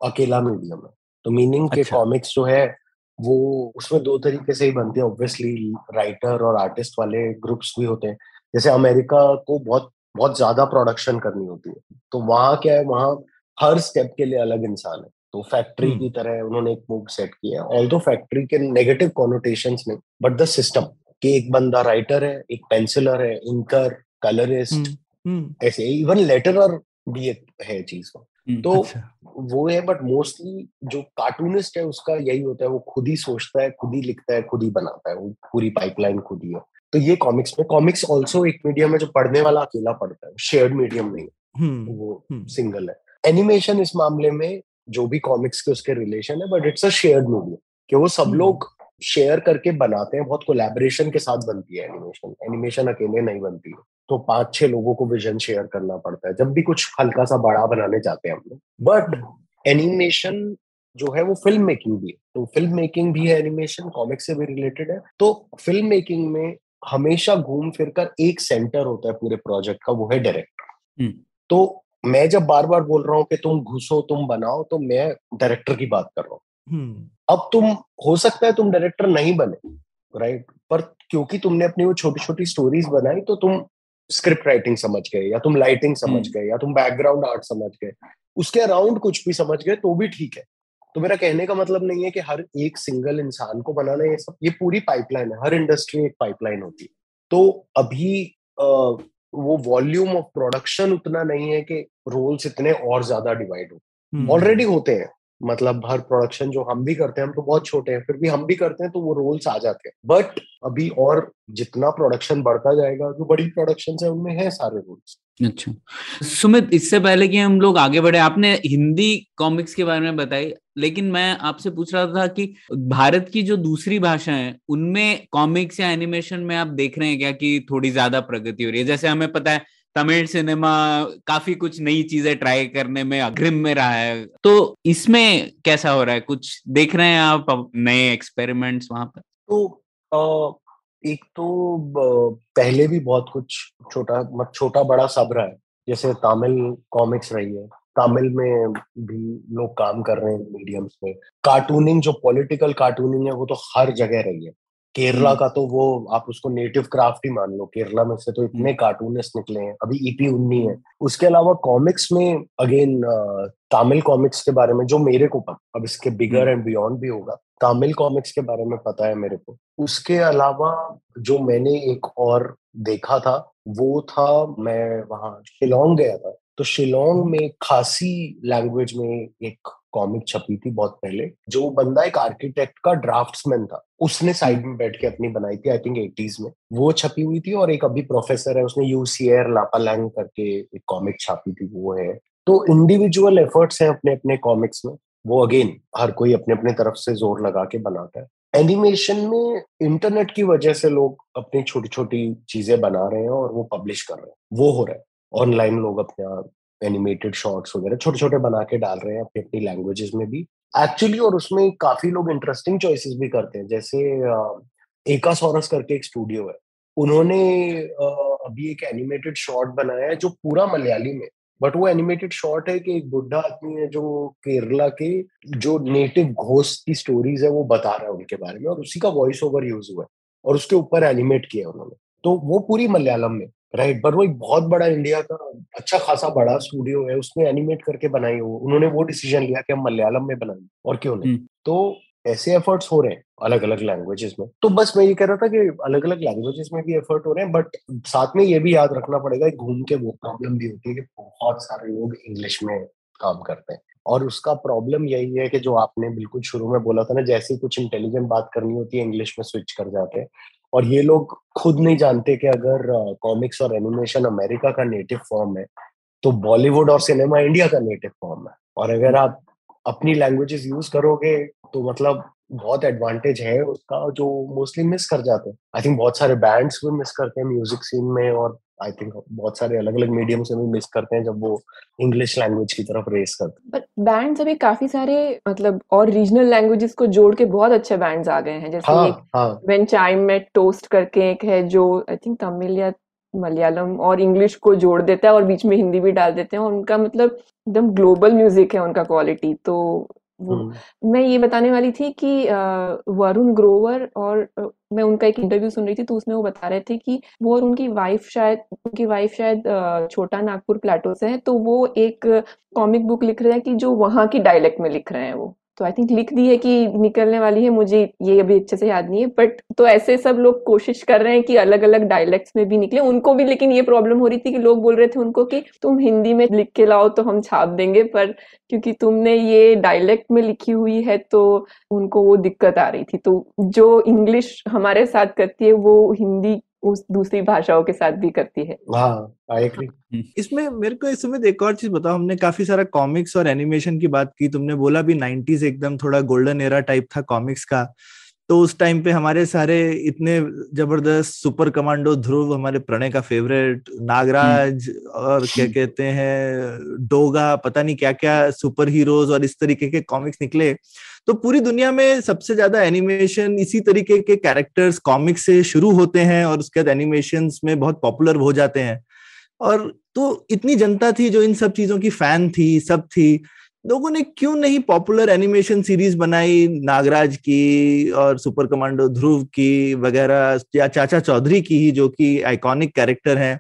अकेला मीडियम है। तो मीनिंग अच्छा। के। कॉमिक्स जो है वो उसमें दो तरीके से ही बनते हैं। ऑब्वियसली राइटर और आर्टिस्ट वाले ग्रुप्स भी होते हैं। जैसे अमेरिका को बहुत बहुत ज़्यादा प्रोडक्शन करनी होती है। तो वहाँ क्या है वहाँ हर स्टेप के लिए अलग इंसान है। तो फैक्ट्री की तरह उन्होंने एक मूव सेट किया ऑल दो फैक्ट्री के नेगेटिव कॉनोटेशन नहीं बट द सिस्टम कि एक बंदा राइटर है एक पेंसिलर है इंकर कलरिस्ट ऐसे इवन लेटरर भी एक है चीज़ का। तो अच्छा। वो है बट मोस्टली जो कार्टूनिस्ट है उसका यही होता है वो खुद ही सोचता है खुद ही लिखता है खुद ही बनाता है वो पूरी पाइपलाइन खुद ही है। तो ये कॉमिक्स में कॉमिक्स ऑल्सो एक मीडियम है जो पढ़ने वाला अकेला पढ़ता है शेयर्ड मीडियम नहीं वो सिंगल है। एनिमेशन इस मामले में जो भी कॉमिक्स के उसके रिलेशन है बट इट्स अ शेयर्ड कि वो सब हम्म। लोग शेयर करके बनाते हैं बहुत कोलैबोरेशन के साथ बनती है एनिमेशन एनिमेशन अकेले नहीं बनती। है तो पाँच छह लोगों को विजन शेयर करना पड़ता है। जब भी कुछ हल्का सा बड़ा बनाने जाते हैं हम लोग। बट एनिमेशन जो है वो फ़िल्म मेकिंग भी है। तो फ़िल्म मेकिंग भी है एनिमेशन कॉमिक्स से भी रिलेटेड है। तो फ़िल्म मेकिंग में हमेशा घूम फिर कर एक सेंटर होता है पूरे प्रोजेक्ट का वो है डायरेक्टर हम्म। तो मैं जब बार बार बोल रहा हूँ कि तुम घुसो तुम बनाओ तो मैं डायरेक्टर की बात कर रहा हूँ। हम्म। अब तुम हो सकता है तुम डायरेक्टर नहीं बने राइट पर क्योंकि तुमने अपनी वो छोटी छोटी स्टोरीज बनाई तो तुम स्क्रिप्ट राइटिंग समझ गए या तुम लाइटिंग समझ हम्म। गए या तुम बैकग्राउंड आर्ट समझ गए। उसके अराउंड कुछ भी समझ गए तो भी ठीक है। तो मेरा कहने का मतलब नहीं है कि हर एक सिंगल इंसान को बनाना ये सब ये पूरी पाइपलाइन है हर इंडस्ट्री एक पाइपलाइन होती है। तो अभी वो वॉल्यूम ऑफ़ प्रोडक्शन उतना नहीं है कि रोल्स इतने और ज़्यादा डिवाइड हो ऑलरेडी हम्म। होते हैं मतलब हर प्रोडक्शन जो हम भी करते हैं, हम तो बहुत छोटे हैं, फिर भी हम भी करते हैं तो वो रोल्स आ जाते हैं। बट अभी और जितना प्रोडक्शन बढ़ता जाएगा, जो बड़ी प्रोडक्शन है, उनमें है सारे रोल्स अच्छा। सुमित, इससे पहले कि हम लोग आगे बढ़े, आपने हिंदी कॉमिक्स के बारे में बताई, लेकिन मैं आपसे पूछ रहा था कि भारत की जो दूसरी भाषा है, उनमें कॉमिक्स या एनिमेशन में आप देख रहे हैं क्या कि थोड़ी ज़्यादा प्रगति हो रही है? जैसे हमें पता है तमिल सिनेमा काफ़ी कुछ नई चीज़ें ट्राई करने में अग्रिम में रहा है। तो इसमें कैसा हो रहा है? कुछ देख रहे हैं आप नए एक्सपेरिमेंट्स वहाँ पर? तो आ, एक तो पहले भी बहुत कुछ छोटा छोटा बड़ा सब रहा है। जैसे तमिल कॉमिक्स रही है। तमिल में भी लोग काम कर रहे हैं मीडियम्स में। कार्टूनिंग जो पॉलिटिकल कार्टूनिंग है वो तो हर जगह रही है। केरला हम्म। का तो वो आप उसको नेटिव क्राफ्ट ही मान लो। केरला में से तो इतने कार्टूनिस्ट हम्म। निकले हैं। अभी ईपी e उन्नी है। उसके अलावा कॉमिक्स में अगेन तमिल कॉमिक्स के बारे में जो मेरे को पता अब इसके बिगर एंड बियॉन्ड भी होगा। तमिल कॉमिक्स के बारे में पता है मेरे को। उसके अलावा जो मैंने एक और देखा था वो था मैं वहाँ शिलोंग गया था। तो शिलोंग में खासी लैंग्वेज में एक कॉमिक छपी थी बहुत पहले जो बंदा एक आर्किटेक्ट का ड्राफ्ट्समैन था उसने साइड में बैठ के अपनी बनाई थी आई थिंक एटीज में। वो छपी हुई थी और एक अभी प्रोफेसर है उसने यूसीएर लापालैंग करके एक कॉमिक छापी थी वो है। तो इंडिविजुअल एफर्ट्स हैं अपने अपने कॉमिक्स में वो अगेन हर कोई अपने अपने तरफ़ से ज़ोर लगा के बनाता है। एनिमेशन में इंटरनेट की वजह से लोग अपनी छोटी छोटी चीज़ें बना रहे हैं और वो पब्लिश कर रहे हैं वो हो रहा है। ऑनलाइन लोग अपना एनिमेटेड शॉर्ट्स वगैरह छोटे छोटे बना के डाल रहे हैं अपनी अपनी लैंग्वेजेस में भी। एक्चुअली और उसमें काफ़ी लोग इंटरेस्टिंग चॉइसेस भी करते हैं, जैसे एकासोरस करके एक स्टूडियो है। उन्होंने अभी एक एनिमेटेड शॉर्ट बनाया है जो पूरा मलयाली में बट वो एनिमेटेड शॉर्ट है कि एक बुढ़ा आदमी है जो केरला के, जो नेटिव घोष की स्टोरीज है वो बता रहा है उनके बारे में, और उसी का वॉइस ओवर यूज़ हुआ है, और उसके ऊपर एनिमेट किया उन्होंने। तो वो पूरी मलयालम में। राइट बट वो एक बहुत बड़ा इंडिया का अच्छा खासा बड़ा स्टूडियो है उसने एनिमेट करके बनाई वो उन्होंने वो डिसीज़न लिया कि हम मलयालम में बनाएँगे और क्यों नहीं? तो ऐसे एफर्ट्स हो रहे हैं अलग अलग लैंग्वेजेस में। तो बस मैं ये कह रहा था कि अलग अलग लैंग्वेजेस में भी एफर्ट हो रहे हैं बट साथ में ये भी याद रखना पड़ेगा घूम के वो प्रॉब्लम भी होती है कि बहुत सारे लोग इंग्लिश में काम करते हैं। और उसका प्रॉब्लम यही है कि जो आपने बिल्कुल शुरू में बोला था ना जैसे कुछ इंटेलिजेंट बात करनी होती है इंग्लिश में स्विच कर जाते हैं और ये लोग खुद नहीं जानते कि अगर कॉमिक्स और एनिमेशन अमेरिका का नेटिव फॉर्म है तो बॉलीवुड और सिनेमा इंडिया का नेटिव फॉर्म है। और अगर आप अपनी लैंग्वेजेस यूज़ करोगे तो मतलब बहुत एडवांटेज है उसका, जो मोस्टली मिस कर जाते हैं। आई थिंक बहुत सारे बैंड्स भी मिस करते हैं म्यूज़िक सीन में और आई थिंक बहुत सारे अलग अलग मीडियम से भी मिस करते हैं जब वो इंग्लिश लैंग्वेज की तरफ़ रेस करते हैं। बट बैंड्स अभी काफ़ी सारे मतलब और रीजनल लैंग्वेजेस को जोड़ के बहुत अच्छे बैंड्स आ गए हैं। जैसे हाँ, एक हाँ. व्हेन चाइम में टोस्ट करके एक है जो आई थिंक तमिल या मलयालम और इंग्लिश को जोड़ देता है और बीच में हिंदी भी डाल देते हैं और उनका मतलब एकदम ग्लोबल म्यूज़िक है उनका क्वालिटी तो वो हम्म। मैं ये बताने वाली थी कि वरुण ग्रोवर और मैं उनका एक इंटरव्यू सुन रही थी तो उसमें वो बता रहे थे कि वो और उनकी वाइफ शायद उनकी वाइफ शायद छोटा नागपुर प्लेटो से है तो वो एक कॉमिक बुक लिख रहे हैं कि जो वहाँ की डायलेक्ट में लिख रहे हैं वो तो आई थिंक लिख दी है कि निकलने वाली है, मुझे ये अभी अच्छे से याद नहीं है बट तो ऐसे सब लोग कोशिश कर रहे हैं कि अलग अलग डायलेक्ट्स में भी निकले। उनको भी लेकिन ये प्रॉब्लम हो रही थी कि लोग बोल रहे थे उनको कि तुम हिंदी में लिख के लाओ तो हम छाप देंगे, पर क्योंकि तुमने ये डायलेक्ट में लिखी हुई है तो उनको वो दिक्कत आ रही थी। तो जो इंग्लिश हमारे साथ करती है, वो हिंदी उस दूसरी भाषाओं के साथ भी करती है। हाँ हम्म। इसमें मेरे को इस समय एक और चीज़ बताओ हमने काफ़ी सारा कॉमिक्स और एनिमेशन की बात की तुमने बोला भी नाइनटीज एकदम थोड़ा गोल्डन एरा टाइप था कॉमिक्स का तो उस टाइम पे हमारे सारे इतने ज़बरदस्त सुपर कमांडो ध्रुव हमारे प्रणय का फेवरेट नागराज और क्या कहते हैं डोगा पता नहीं क्या क्या सुपर हीरोज और इस तरीके के कॉमिक्स निकले तो पूरी दुनिया में सबसे ज़्यादा एनिमेशन इसी तरीके के कैरेक्टर्स कॉमिक्स से शुरू होते हैं और उसके बाद एनिमेशन में बहुत पॉपुलर हो जाते हैं। और तो इतनी जनता थी जो इन सब चीज़ों की फ़ैन थी, सब थी, लोगों ने क्यों नहीं पॉपुलर एनिमेशन सीरीज़ बनाई नागराज की और सुपर कमांडो ध्रुव की वगैरह या चाचा चौधरी की ही जो कि आइकॉनिक कैरेक्टर हैं।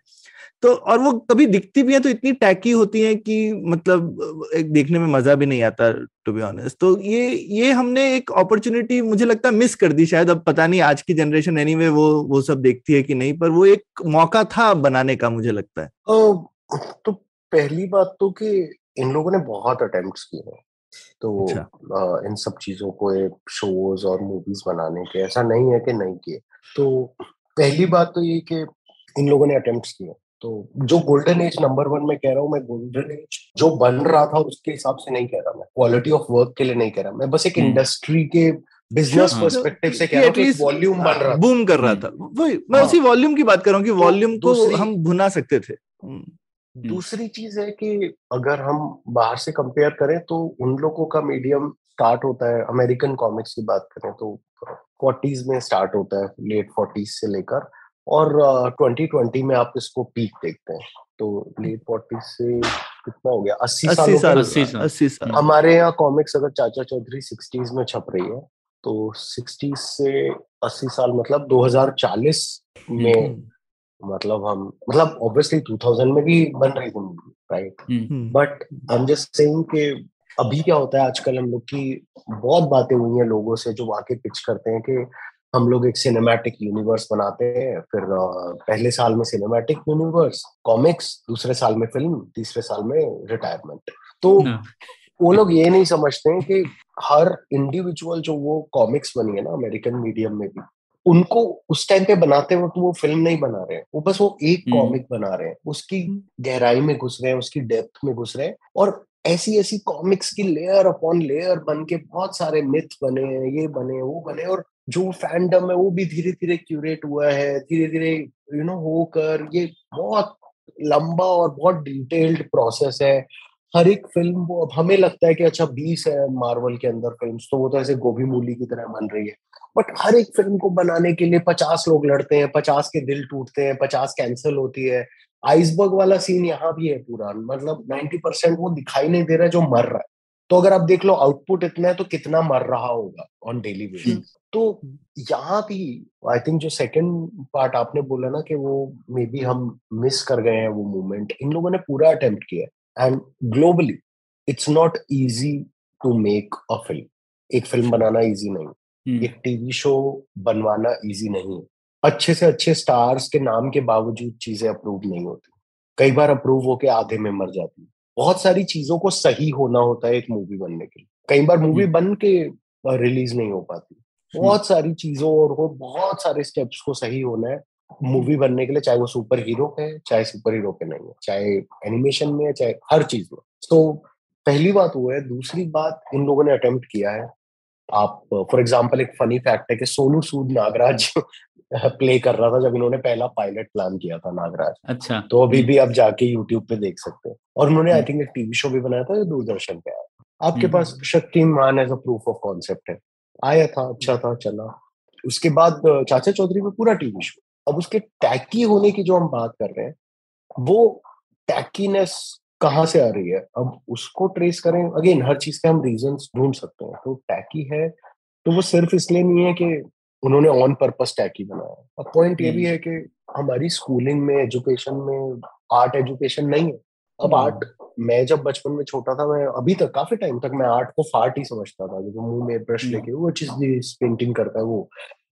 तो और वो कभी दिखती भी है तो इतनी टैकी होती है कि मतलब एक देखने में मज़ा भी नहीं आता टू बी ऑनेस्ट तो ये ये हमने एक अपॉर्चुनिटी मुझे लगता है मिस कर दी शायद अब पता नहीं आज की जनरेशन एनी anyway, वो वो सब देखती है कि नहीं पर वो एक मौका था बनाने का मुझे लगता है। तो पहली बात तो कि इन लोगों ने बहुत अटेम्प्ट किए हैं। तो अच्छा। आ, इन सब चीज़ों को शोज़ और मूवीज़ बनाने के ऐसा नहीं है कि नहीं किए। तो पहली बात तो ये कि इन लोगों ने अटेम्प्ट किए। तो जो गोल्डन एज नंबर वन में कह रहा हूँ मैं गोल्डन एज जो बन रहा था उसके हिसाब से नहीं कह रहा मैं। क्वालिटी ऑफ़ वर्क के लिए नहीं कह रहा मैं। बस एक इंडस्ट्री हम्म। के बिज़नेस पर्सपेक्टिव हाँ। से कह रहा हूँ वॉल्यूम बन रहा बूम कर रहा था। वही मैं हाँ। उसी वॉल्यूम की बात कर रहा हूँ कि वॉल्यूम तो को हम भुना सकते थे। हम्म। दूसरी चीज़ है कि अगर हम बाहर से कंपेयर करें तो उन लोगों का मीडियम स्टार्ट होता है। अमेरिकन कॉमिक्स की बात करें तो फोर्टीज में स्टार्ट होता है लेट फोर्टीज से लेकर और ट्वेंटी uh, ट्वेंटी में आप इसको पीक देखते हैं। तो लेट फोर्टी से कितना हो गया? अस्सी साल अस्सी साल अस्सी साल। हमारे यहाँ कॉमिक्स अगर चाचा चौधरी सिक्सटीज में छप रही है तो सिक्सटीज से अस्सी साल मतलब 2040 में हम्म। मतलब हम मतलब ऑब्वियसली 2000 में भी बन रही थी right but I am just saying कि अभी क्या होता है आजकल हम लोग की बहुत बातें हुई हैं लोगों से जो आके पिच करते हैं कि हम लोग एक सिनेमैटिक यूनिवर्स बनाते हैं फिर पहले साल में सिनेमैटिक यूनिवर्स कॉमिक्स दूसरे साल में फ़िल्म तीसरे साल में रिटायरमेंट तो हाँ। वो लोग ये नहीं समझते हैं कि हर इंडिविजुअल जो वो कॉमिक्स बनी है ना अमेरिकन मीडियम में भी उनको उस टाइम पे बनाते वक्त वो फ़िल्म नहीं बना रहे हैं वो बस वो एक कॉमिक हम्म। बना रहे हैं उसकी हम्म। गहराई में घुस रहे हैं उसकी डेप्थ में घुस रहे हैं और ऐसी ऐसी कॉमिक्स की लेयर अपॉन लेयर बन के बहुत सारे मिथ बने हैं ये बने वो बने और जो फैंडम है, वो भी धीरे धीरे क्यूरेट हुआ है धीरे धीरे यू नो होकर ये बहुत लंबा और बहुत डिटेल्ड प्रोसेस है। हर एक फ़िल्म वो अब हमें लगता है कि अच्छा बीस है मार्वल के अंदर फ़िल्म तो वो तो ऐसे गोभी मूली की तरह बन रही है। बट हर एक फ़िल्म को बनाने के लिए पचास लोग लड़ते हैं, पचास के दिल टूटते हैं, पचास कैंसिल होती है। आइसबर्ग वाला सीन यहाँ भी है पूरा मतलब नाइन्टी परसेंट वो दिखाई नहीं दे रहा है जो मर रहा है। तो अगर आप देख लो आउटपुट इतना है तो कितना मर रहा होगा ऑन डेली बेसिस तो यहाँ भी आई थिंक जो सेकंड पार्ट आपने बोला ना कि वो मे बी हम मिस कर गए हैं वो मूवमेंट इन लोगों ने पूरा अटेम्प्ट किया and globally it's not easy to make a film एक फ़िल्म बनाना इजी नहीं। एक टीवी शो बनवाना इजी नहीं। है अच्छे से अच्छे स्टार्स के नाम के बावजूद चीज़ें अप्रूव नहीं होती। कई बार अप्रूव होके आधे में मर जाती। बहुत सारी चीज़ों को सही होना होता है एक मूवी बनने के लिए। कई बार मूवी बन के रिलीज़ नहीं हो पाती। बहुत सारी चीज़ों और वो बहुत सारे स्टेप्स को सही होना है। मूवी बनने के लिए चाहे वो सुपर हीरो के चाहे सुपर हीरो के नहीं है चाहे एनिमेशन में है चाहे हर चीज़ में। तो पहली बात वो है दूसरी बात इन लोगों ने अटेम्प्ट किया है। आप फॉर एग्ज़ाम्पल एक फनी फैक्ट है कि सोनू सूद नागराज प्ले कर रहा था जब इन्होंने पहला पायलट प्लान किया था नागराज। अच्छा। तो अभी भी आप जाके यूट्यूब पे देख सकते हैं। और उन्होंने आई थिंक एक टीवी शो भी बनाया था जो दूरदर्शन पे आया। आपके पास Shaktimaan as a proof of concept है। आया था अच्छा था चला। उसके बाद चाचा चौधरी में पूरा टीवी शो अब उसके टैकी होने की जो हम बात कर रहे हैं वो टैकीनेस कहाँ से आ रही है? अब उसको ट्रेस करें। अगेन हर चीज़ के हम रीजन ढूंढ सकते हैं। तो टैकी है तो वो सिर्फ़ इसलिए नहीं है कि उन्होंने ऑन पर्पस ही बनाया। अब पॉइंट ये भी है कि हमारी स्कूलिंग में एजुकेशन में आर्ट एजुकेशन नहीं है। अब आर्ट मैं जब बचपन में छोटा था मैं अभी तक काफ़ी टाइम तक मैं आर्ट को फार्ट ही समझता था। जो मुँह में ब्रश लेके वो चीज़ पेंटिंग करता है वो।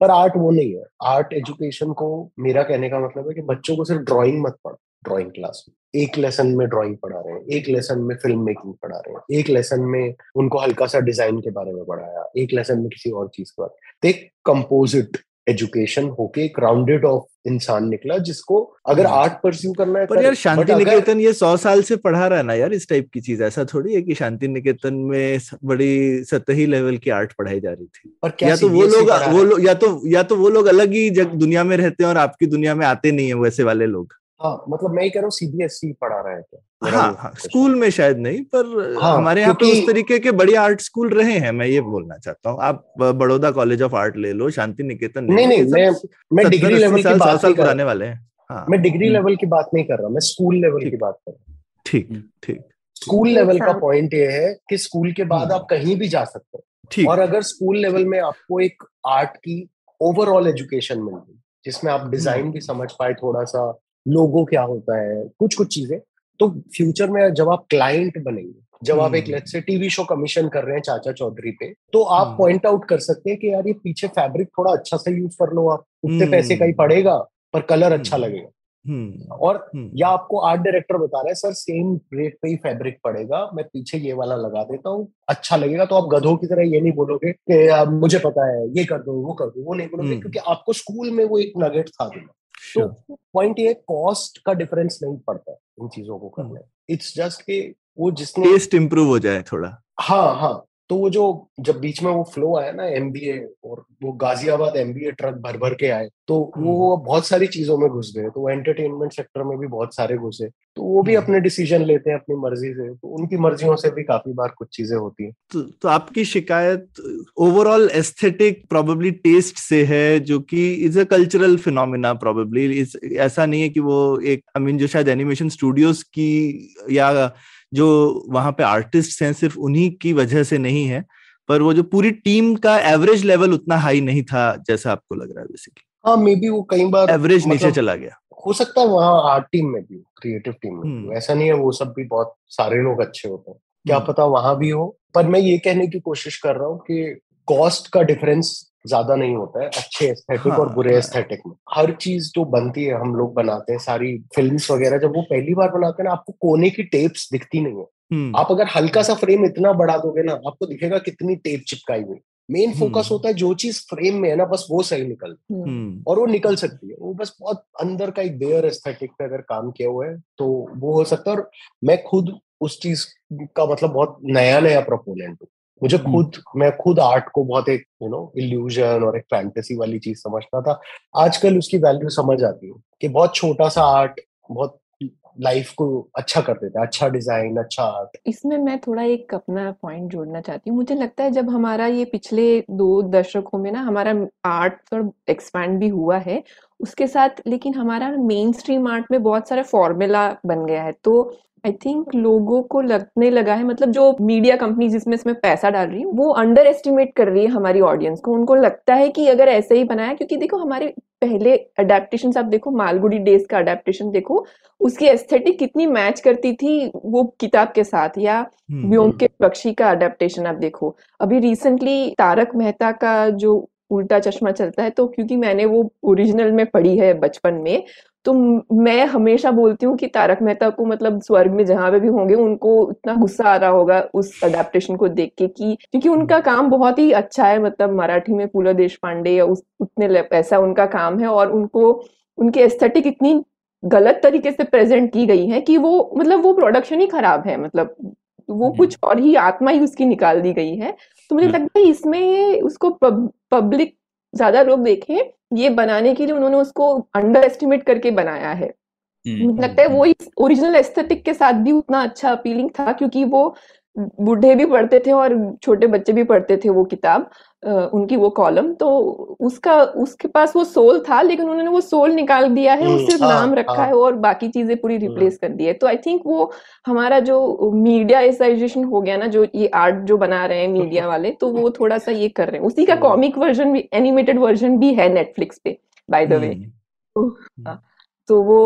पर आर्ट वो नहीं है। आर्ट एजुकेशन को मेरा कहने का मतलब है कि बच्चों को सिर्फ़ ड्राइंग मत पढ़ ड्राइंग क्लास में। एक लेसन में ड्राइंग पढ़ा रहे हैं एक लेसन में फ़िल्म मेकिंग पढ़ा रहे हैं एक लेसन में उनको हल्का सा डिज़ाइन के बारे में पढ़ाया एक लेसन में किसी और चीज़ के बारे एक कंपोजिट एजुकेशन होके एक राउंडेड ऑफ़ इंसान निकला जिसको अगर आर्ट परस्यू करना है पर यार शांति निकेतन ये सौ साल से पढ़ा रहा है ना यार इस टाइप की चीज़ ऐसा थोड़ी है कि शांति निकेतन में बड़ी सतही लेवल की आर्ट पढ़ाई जा रही थी। पर या तो वो लोग वो लोग या तो या तो वो लोग अलग ही दुनिया में रहते हैं और आपकी दुनिया में आते नहीं है वैसे वाले लोग। हाँ मतलब मैं ही कह रहा हूँ सीबीएसई e पढ़ा रहा है क्या? हाँ, हाँ स्कूल में शायद नहीं पर हाँ, हमारे यहाँ पे उस तरीके के बड़े आर्ट स्कूल रहे हैं मैं ये बोलना चाहता हूँ। आप बड़ौदा कॉलेज ऑफ़ आर्ट ले लो शांति निकेतन नहीं नहीं मैं मैं डिग्री लेवल की बात साल पुराने वाले हैं। हाँ मैं डिग्री लेवल हम्म। की बात नहीं कर रहा मैं स्कूल लेवल की बात कर रहा हूँ। ठीक ठीक। स्कूल लेवल का पॉइंट ये है कि स्कूल के बाद हम्म। आप कहीं भी जा सकते हो। ठीक। और अगर स्कूल लेवल में आपको एक आर्ट की ओवरऑल एजुकेशन मिल गई जिसमें आप डिज़ाइन भी समझ पाए थोड़ा सा लोगो क्या होता है कुछ कुछ चीज़ें। तो फ्यूचर में जब आप क्लाइंट बनेंगे जब आप एक लेट से टीवी शो कमीशन कर रहे हैं चाचा चौधरी पे तो आप पॉइंट आउट कर सकते हैं कि यार ये पीछे फैब्रिक थोड़ा अच्छा सा यूज़ कर लो आप उतने पैसे का ही पड़ेगा पर कलर अच्छा लगेगा। और या आपको आर्ट डायरेक्टर बता रहे हैं सर सेम रेट पे ही फैब्रिक पड़ेगा मैं पीछे ये वाला लगा देता हूँ अच्छा लगेगा। तो आप गधों की तरह ये नहीं बोलोगे कि मुझे पता है ये कर दो वो कर दो वो नहीं बोलोगे क्योंकि आपको स्कूल में वो एक नगेट था देना। तो पॉइंट ये कॉस्ट का डिफरेंस नहीं पड़ता इन चीज़ों को करने इट्स जस्ट के वो जिसने टेस्ट इंप्रूव हो जाए थोड़ा। हाँ हाँ। तो वो जो जब बीच में वो फ्लो आया ना एमबीए और वो गाजियाबाद एमबीए ट्रक भर भर के आए तो वो बहुत सारी चीज़ों में घुस गए तो वो एंटरटेनमेंट सेक्टर में भी बहुत सारे घुसे तो वो भी अपने डिसीज़न लेते हैं अपनी मर्ज़ी से तो उनकी मर्जियों से भी काफ़ी बार कुछ चीज़ें होती हैं। तो, तो आपकी शिकायत ओवरऑल एस्थेटिक प्रोबेबली टेस्ट से है जो कि is a cultural phenomena probably ऐसा नहीं है कि वो एक आई I मीन mean, जो शायद एनिमेशन स्टूडियोज की या जो वहाँ पे आर्टिस्ट हैं सिर्फ़ उन्हीं की वजह से नहीं है पर वो जो पूरी टीम का एवरेज लेवल उतना हाई नहीं था जैसा आपको लग रहा है बेसिकली हाँ मे बी वो कई बार एवरेज मतलब, नीचे चला गया हो सकता है वहाँ आर्ट टीम में भी क्रिएटिव टीम में भी हम्म। ऐसा नहीं है वो सब भी बहुत सारे लोग अच्छे होते हैं क्या हम्म। पता वहाँ भी हो पर मैं ये कहने की कोशिश कर रहा हूँ कि कॉस्ट का डिफरेंस ज़्यादा नहीं होता है अच्छे एस्थेटिक हाँ, और बुरे एस्थेटिक हाँ। में। हर चीज़ जो बनती है हम लोग बनाते हैं सारी फिल्म्स वगैरह जब वो पहली बार बनाते हैं ना आपको कोने की टेप्स दिखती नहीं है। हम्म। आप अगर हल्का सा फ्रेम इतना बढ़ा दोगे ना आपको दिखेगा कितनी टेप चिपकाई हुई। Main focus hmm. होता है जो चीज़ फ्रेम में है ना बस वो सही निकल हम्म। और वो निकल सकती है। वो बस बहुत अंदर का एक बेयर एस्थेटिक पे अगर काम किया हुआ है तो वो हो सकता है। और मैं खुद उस चीज़ का मतलब बहुत नया नया प्रोपोनेंट हूँ। मुझे खुद मैं खुद आर्ट को बहुत एक यू नो इल्यूजन और एक फैंटेसी वाली चीज़ समझता था। आजकल उसकी वैल्यू समझ आती है कि बहुत छोटा सा आर्ट बहुत लाइफ को अच्छा कर देता है अच्छा डिज़ाइन अच्छा आर्ट इसमें मैं थोड़ा एक अपना पॉइंट जोड़ना चाहती हूँ। मुझे लगता है जब हमारा ये पिछले दो दशकों में ना हमारा आर्ट थोड़ा एक्सपैंड भी हुआ है उसके साथ लेकिन हमारा मेन स्ट्रीम आर्ट में बहुत सारा फॉर्मूला बन गया है। तो आई थिंक लोगों को लगने लगा है मतलब जो मीडिया कंपनी जिसमें इसमें पैसा डाल रही है वो अंडर एस्टिमेट कर रही है हमारी ऑडियंस को। उनको लगता है कि अगर ऐसे ही बनाया क्योंकि देखो हमारे पहले अडेप्टेशन आप देखो मालगुडी डेज़ का अडेप्टेशन देखो उसकी एस्थेटिक कितनी मैच करती थी वो किताब के साथ या हम्म, व्योम के पक्षी का अडेप्टेशन आप देखो। अभी रिसेंटली तारक मेहता का जो उल्टा चश्मा चलता है तो क्योंकि मैंने वो ओरिजिनल में पढ़ी है बचपन में तो मैं हमेशा बोलती हूँ कि तारक मेहता को मतलब स्वर्ग में जहाँ पे भी होंगे उनको इतना गुस्सा आ रहा होगा उस अडेप्टेशन को देख के कि क्योंकि उनका काम बहुत ही अच्छा है मतलब मराठी में पूला देश पांडे या उस उतने ऐसा उनका काम है और उनको उनकी एस्थेटिक इतनी गलत तरीके से प्रेजेंट की गई है कि वो मतलब वो प्रोडक्शन ही खराब है मतलब वो कुछ और ही आत्मा ही उसकी निकाल दी गई है। तो मुझे लगता है इसमें उसको पब, पब्लिक ज़्यादा लोग देखें ये बनाने के लिए उन्होंने उसको अंडर एस्टिमेट करके बनाया है। मुझे लगता है वो इस ओरिजिनल एस्थेटिक के साथ भी उतना अच्छा अपीलिंग था क्योंकि वो बूढ़े भी पढ़ते थे और छोटे बच्चे भी पढ़ते थे वो किताब। उनकी वो कॉलम तो उसका उसके पास वो सोल था लेकिन उन्होंने वो सोल निकाल दिया है हम्म, सिर्फ़ हाँ, नाम रखा हाँ। है और बाकी चीज़ें पूरी हम्म। रिप्लेस कर दी है तो आई थिंक वो हमारा जो मीडिया एसाइजेशन हो गया ना जो ये आर्ट जो बना रहे हैं मीडिया वाले तो वो थोड़ा सा ये कर रहे हैं उसी का हम्म। कॉमिक वर्जन भी एनिमेटेड वर्जन भी है नेटफ्लिक्स पे बाय द वे हम्म, तो वो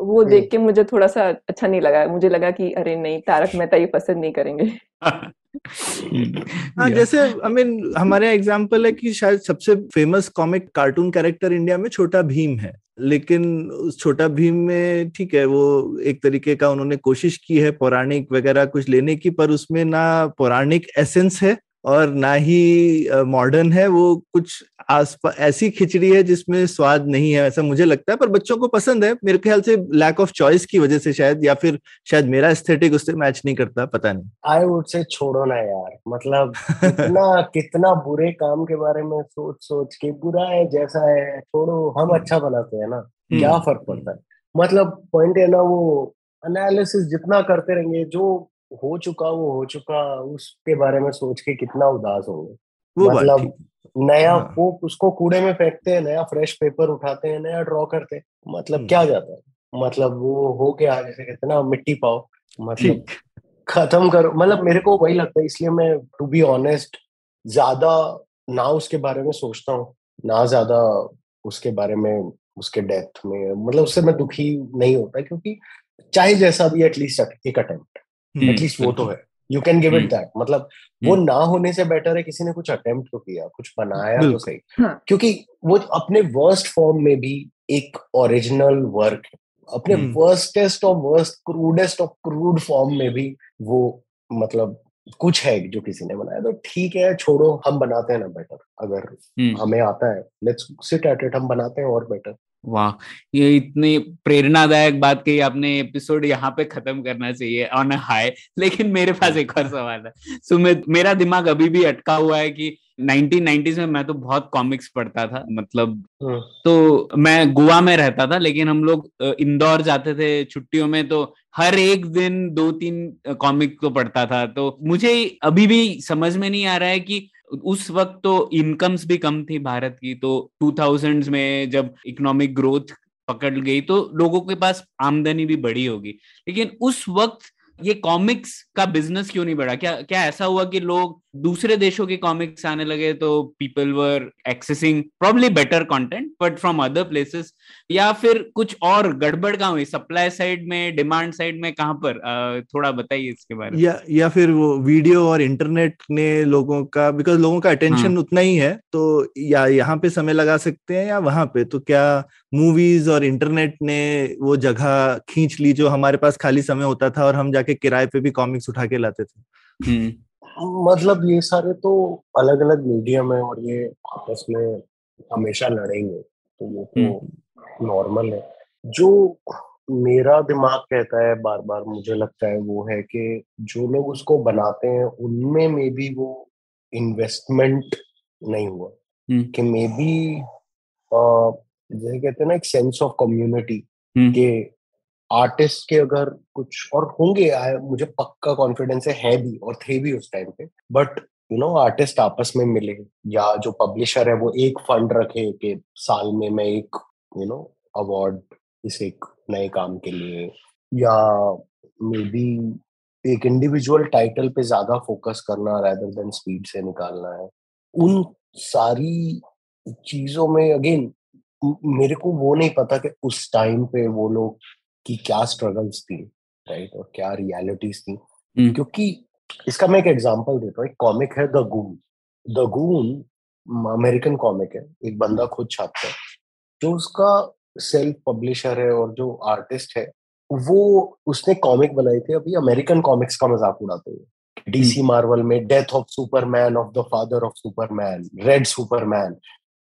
वो हम्म। देख के मुझे थोड़ा सा अच्छा नहीं लगा मुझे लगा कि अरे नहीं तारक मेहता ये पसंद नहीं करेंगे [LAUGHS] [LAUGHS] हाँ जैसे आई मीन हमारे एग्जांपल है कि शायद सबसे famous comic cartoon character India में छोटा भीम है। लेकिन उस छोटा भीम में ठीक है वो एक तरीके का उन्होंने कोशिश की है पौराणिक वगैरह कुछ लेने की पर उसमें ना पौराणिक एसेंस है और ना ही मॉडर्न है वो कुछ आसपास ऐसी खिचड़ी है जिसमें स्वाद नहीं है ऐसा मुझे लगता है पर बच्चों को पसंद है। मेरे ख्याल से लैक ऑफ़ चॉइस की वजह से शायद या फिर शायद मेरा एस्थेटिक उससे मैच नहीं करता पता नहीं। आई वुड से छोड़ो ना यार। मतलब कितना [LAUGHS] कितना बुरे काम के बारे में सोच सोच के बुरा है जैसा है छोड़ो हम अच्छा बनाते हैं ना। क्या हम्म, फ़र्क पड़ता है? मतलब पॉइंट है ना वो एनालिसिस जितना करते रहेंगे जो हो चुका वो हो चुका उसके बारे में सोच के कितना उदास होंगे। मतलब नया हाँ। वो उसको कूड़े में फेंकते हैं नया फ्रेश पेपर उठाते हैं नया ड्रॉ करते हैं। मतलब हम्म। क्या जाता है? मतलब वो हो गया जैसे कहते हैं ना मिट्टी पाओ मतलब खत्म करो। मतलब मेरे को वही लगता है इसलिए मैं टू बी ऑनेस्ट ज़्यादा ना उसके बारे में सोचता हूँ ना ज़्यादा उसके बारे में उसके डेथ में मतलब उससे मैं दुखी नहीं होता क्योंकि चाहे जैसा भी एटलीस्ट एक अटेम्प्ट हम्म, एटलीस्ट वो तो है। You can give it hmm. That मतलब वो ना होने से बेटर है किसी ने कुछ अटेम्प्ट तो किया कुछ बनाया तो सही हाँ। क्योंकि वो अपने वर्स्ट फॉर्म में भी एक ओरिजिनल वर्क अपने हम्म। Worstest of worst crudest of crude form में भी वो मतलब कुछ है जो किसी ने बनाया तो ठीक है छोड़ो हम बनाते हैं ना बेटर अगर हम्म। हमें आता है लेट्स सिट एट इट हम बनाते हैं और बेटर वाह ये इतनी प्रेरणादायक बात कही आपने एपिसोड यहाँ पे खत्म करना चाहिए ऑन हाई लेकिन मेरे पास एक और सवाल है। सुमित मेरा दिमाग अभी भी अटका हुआ है कि 1990s में मैं तो बहुत कॉमिक्स पढ़ता था मतलब हम्म। तो मैं गोवा में रहता था लेकिन हम लोग इंदौर जाते थे छुट्टियों में तो हर एक दिन दो तीन कॉमिक तो पढ़ता था। तो मुझे अभी भी समझ में नहीं आ रहा है कि उस वक्त तो इनकम्स भी कम थी भारत की तो 2000s में जब इकोनॉमिक ग्रोथ पकड़ गई तो लोगों के पास आमदनी भी बढ़ी होगी। लेकिन उस वक्त ये कॉमिक्स का बिज़नेस क्यों नहीं बढ़ा? क्या क्या ऐसा हुआ कि लोग दूसरे देशों के कॉमिक्स आने लगे तो people were accessing probably better content but from other places या फिर कुछ और गड़बड़ कहाँ हुई? सप्लाई साइड में डिमांड साइड में कहाँ पर? अ, थोड़ा बताइए इसके बारे में। या या फिर वो वीडियो और इंटरनेट ने लोगों का बिकॉज़ लोगों का अटेंशन हाँ। उतना ही है तो या यहाँ पे समय लगा सकते हैं या वहाँ पे? तो क्या मूवीज़ और इंटरनेट ने वो जगह खींच ली जो हमारे पास खाली समय होता था और हम जाके किराए पे भी कॉमिक्स उठा के लाते थे? हम्म, मतलब ये सारे तो अलग अलग मीडियम है और ये आपस में हमेशा लड़ेंगे तो वो तो नॉर्मल है जो मेरा दिमाग कहता है बार बार मुझे लगता है वो है कि जो लोग उसको बनाते हैं उनमें मे बी वो इन्वेस्टमेंट नहीं हुआ हम्म। कि मे बी जैसे कहते हैं ना एक सेंस ऑफ़ कम्युनिटी हम्म। के आर्टिस्ट के अगर कुछ और होंगे मुझे पक्का कॉन्फिडेंस है, है भी और थे भी उस टाइम पे। बट यू नो आर्टिस्ट आपस में मिले या जो पब्लिशर है वो एक फंड रखे कि साल में मैं एक यू नो अवार्ड इस एक नए काम के लिए या मे बी एक इंडिविजुअल टाइटल पे ज़्यादा फोकस करना रैदर देन स्पीड से निकालना है। उन सारी चीज़ों में अगेन मेरे को वो नहीं पता कि उस टाइम पे वो लोग की क्या स्ट्रगल्स थी राइट और क्या रियलिटीज थी? हम्म। क्योंकि इसका मैं एक एग्जांपल देता हूँ। एक कॉमिक है the goon the goon American comic है। एक बंदा खुद छापता है। जो उसका सेल्फ पब्लिशर है और जो आर्टिस्ट है वो उसने कॉमिक बनाई थी। अभी अमेरिकन कॉमिक्स का मज़ाक उड़ाते हुए। डीसी मार्वल में death of Superman of the father of Superman red Superman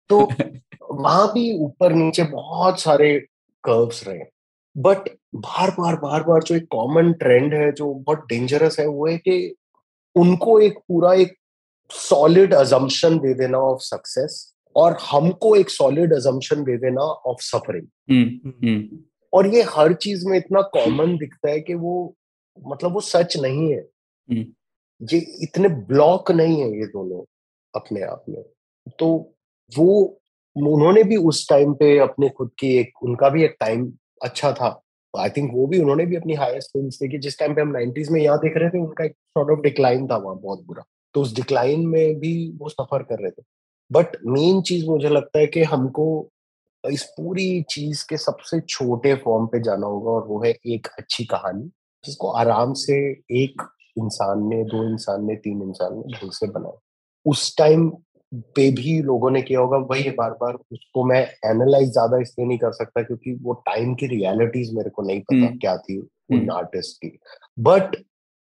तो [LAUGHS] वहाँ भी ऊपर नीचे बहुत सारे कर्व्स रहे। बट बार बार बार बार जो एक कॉमन ट्रेंड है जो बहुत डेंजरस है वो है कि उनको एक पूरा एक सॉलिड अजम्पशन दे देना ऑफ़ सक्सेस और हमको एक सॉलिड अजम्पन दे देना ऑफ़ सफरिंग हम्म, हम्म। और ये हर चीज़ में इतना कॉमन दिखता है कि वो मतलब वो सच नहीं है। हम्म। ये इतने ब्लॉक नहीं है ये दोनों अपने आप में। तो वो उन्होंने भी उस टाइम पे अपने खुद की एक उनका भी एक टाइम अच्छा था। आई थिंक वो भी उन्होंने भी अपनी हाईएस्ट फ़िल्म देखी। जिस टाइम पे हम नाइनटीज में यहाँ देख रहे थे, उनका एक सॉर्ट ऑफ़ डिक्लाइन था वहाँ बहुत बुरा। तो उस डिक्लाइन में भी वो सफ़र कर रहे थे। बट मेन चीज़ मुझे लगता है कि हमको इस पूरी चीज़ के सबसे छोटे फॉर्म पे जाना होगा और वो है एक अच्छी कहानी, जिसको आराम से एक इंसान ने, दो इंसान ने, तीन इंसान ने ढंग से बनाया। उस टाइम पे भी लोगों ने किया होगा वही बार बार उसको मैं एनालाइज ज़्यादा इसलिए नहीं कर सकता क्योंकि वो टाइम की रियलिटीज मेरे को नहीं पता हम्म। क्या थी उन आर्टिस्ट हम्म। की बट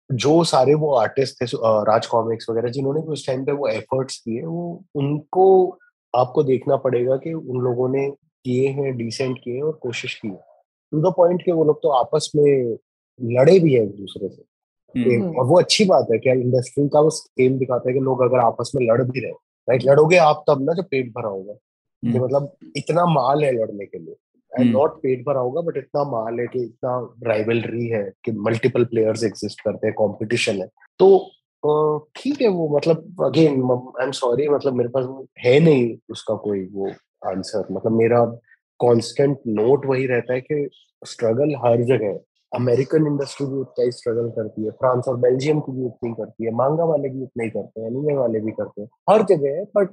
जो सारे वो आर्टिस्ट थे राज कॉमिक्स वगैरह जिन्होंने उस टाइम पे वो एफर्ट्स किए वो उनको आपको देखना पड़ेगा कि उन लोगों ने किए हैं डिसेंट किए और कोशिश की है टू द पॉइंट कि वो लोग तो आपस में लड़े भी है एक दूसरे से हम्म। और वो अच्छी बात है क्या इंडस्ट्री का वो स्केल दिखाता है कि लोग अगर आपस में लड़ भी रहे राइट लड़ोगे आप तब ना जब पेट भरा होगा। कि हम्म। मतलब इतना माल है लड़ने के लिए। एंड नॉट पेट भरा होगा बट इतना माल है कि इतना राइवलरी है कि मल्टीपल प्लेयर्स एग्जिस्ट करते हैं कंपटीशन है। तो ठीक है वो मतलब अगेन आई एम सॉरी मतलब मेरे पास है नहीं उसका कोई वो आंसर मतलब मेरा कांस्टेंट नोट वही रहता है कि स्ट्रगल हर जगह है। अमेरिकन इंडस्ट्री भी उतना ही स्ट्रगल करती है, फ्रांस और बेल्जियम की भी उतनी करती है, मांगा वाले भी उतना ही करते हैं एनिमे वाले भी करते हैं, हर जगह है बट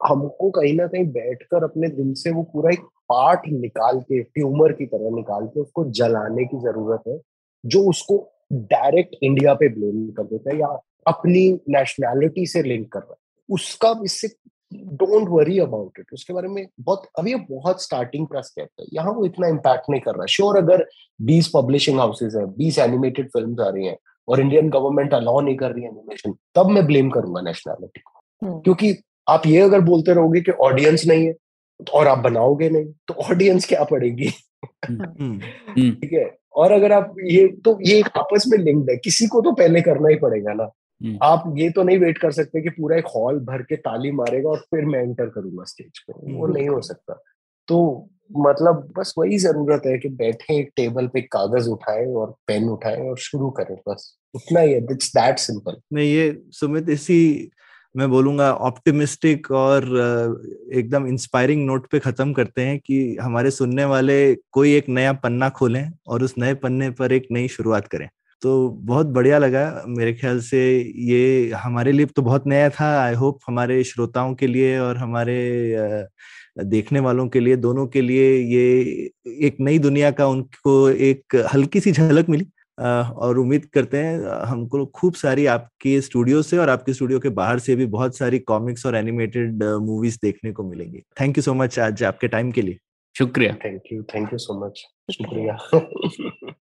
हमको कहीं ना कहीं बैठकर अपने दिल से वो पूरा एक पार्ट निकाल के ट्यूमर की तरह निकाल के उसको जलाने की ज़रूरत है, जो उसको डायरेक्ट इंडिया पे ब्लेम कर देता है या अपनी नेशनैलिटी से लिंक कर रहा है। उसका इससे डोंट वरी अबाउट इट उसके बारे में बहुत अभी बहुत स्टार्टिंग प्रेस कहता है यहाँ वो इतना इम्पैक्ट नहीं कर रहा श्योर अगर 20 पब्लिशिंग हाउसेज हैं 20 एनिमेटेड फ़िल्म आ रही हैं और इंडियन गवर्नमेंट अलाउ नहीं कर रही एनिमेशन तब मैं ब्लेम करूँगा नेशनैलिटी को हम्म। क्योंकि आप ये अगर बोलते रहोगे कि ऑडियंस नहीं है और आप बनाओगे नहीं तो ऑडियंस क्या पड़ेगी हम्म। हम्म। ठीक है और अगर आप ये तो ये एक आपस में लिंक्ड है किसी को तो पहले करना ही पड़ेगा ना। आप ये तो नहीं वेट कर सकते कि पूरा एक हॉल भर के ताली मारेगा और फिर मैं एंटर करूँगा स्टेज पे। वो हम्म। नहीं हो सकता। तो मतलब बस वही ज़रूरत है कि बैठे एक टेबल पे कागज़ उठाए और पेन उठाए और शुरू करें बस। उतना ही है इट्स दैट सिंपल नहीं ये सुमित इसी मैं बोलूँगा ऑप्टिमिस्टिक और एकदम इंस्पायरिंग नोट पे खत्म करते हैं कि हमारे सुनने वाले कोई एक नया पन्ना खोलें और उस नए पन्ने पर एक नई शुरुआत करें। तो बहुत बढ़िया लगा मेरे ख्याल से ये हमारे लिए तो बहुत नया था। आई होप हमारे श्रोताओं के लिए और हमारे देखने वालों के लिए दोनों के लिए ये एक नई दुनिया का उनको एक हल्की सी झलक मिली। और उम्मीद करते हैं हमको खूब सारी आपके स्टूडियो से और आपके स्टूडियो के बाहर से भी बहुत सारी कॉमिक्स और एनिमेटेड मूवीज़ देखने को मिलेंगी। थैंक यू सो मच आज आपके टाइम के लिए। शुक्रिया। Thank you thank you so much शुक्रिया। [LAUGHS]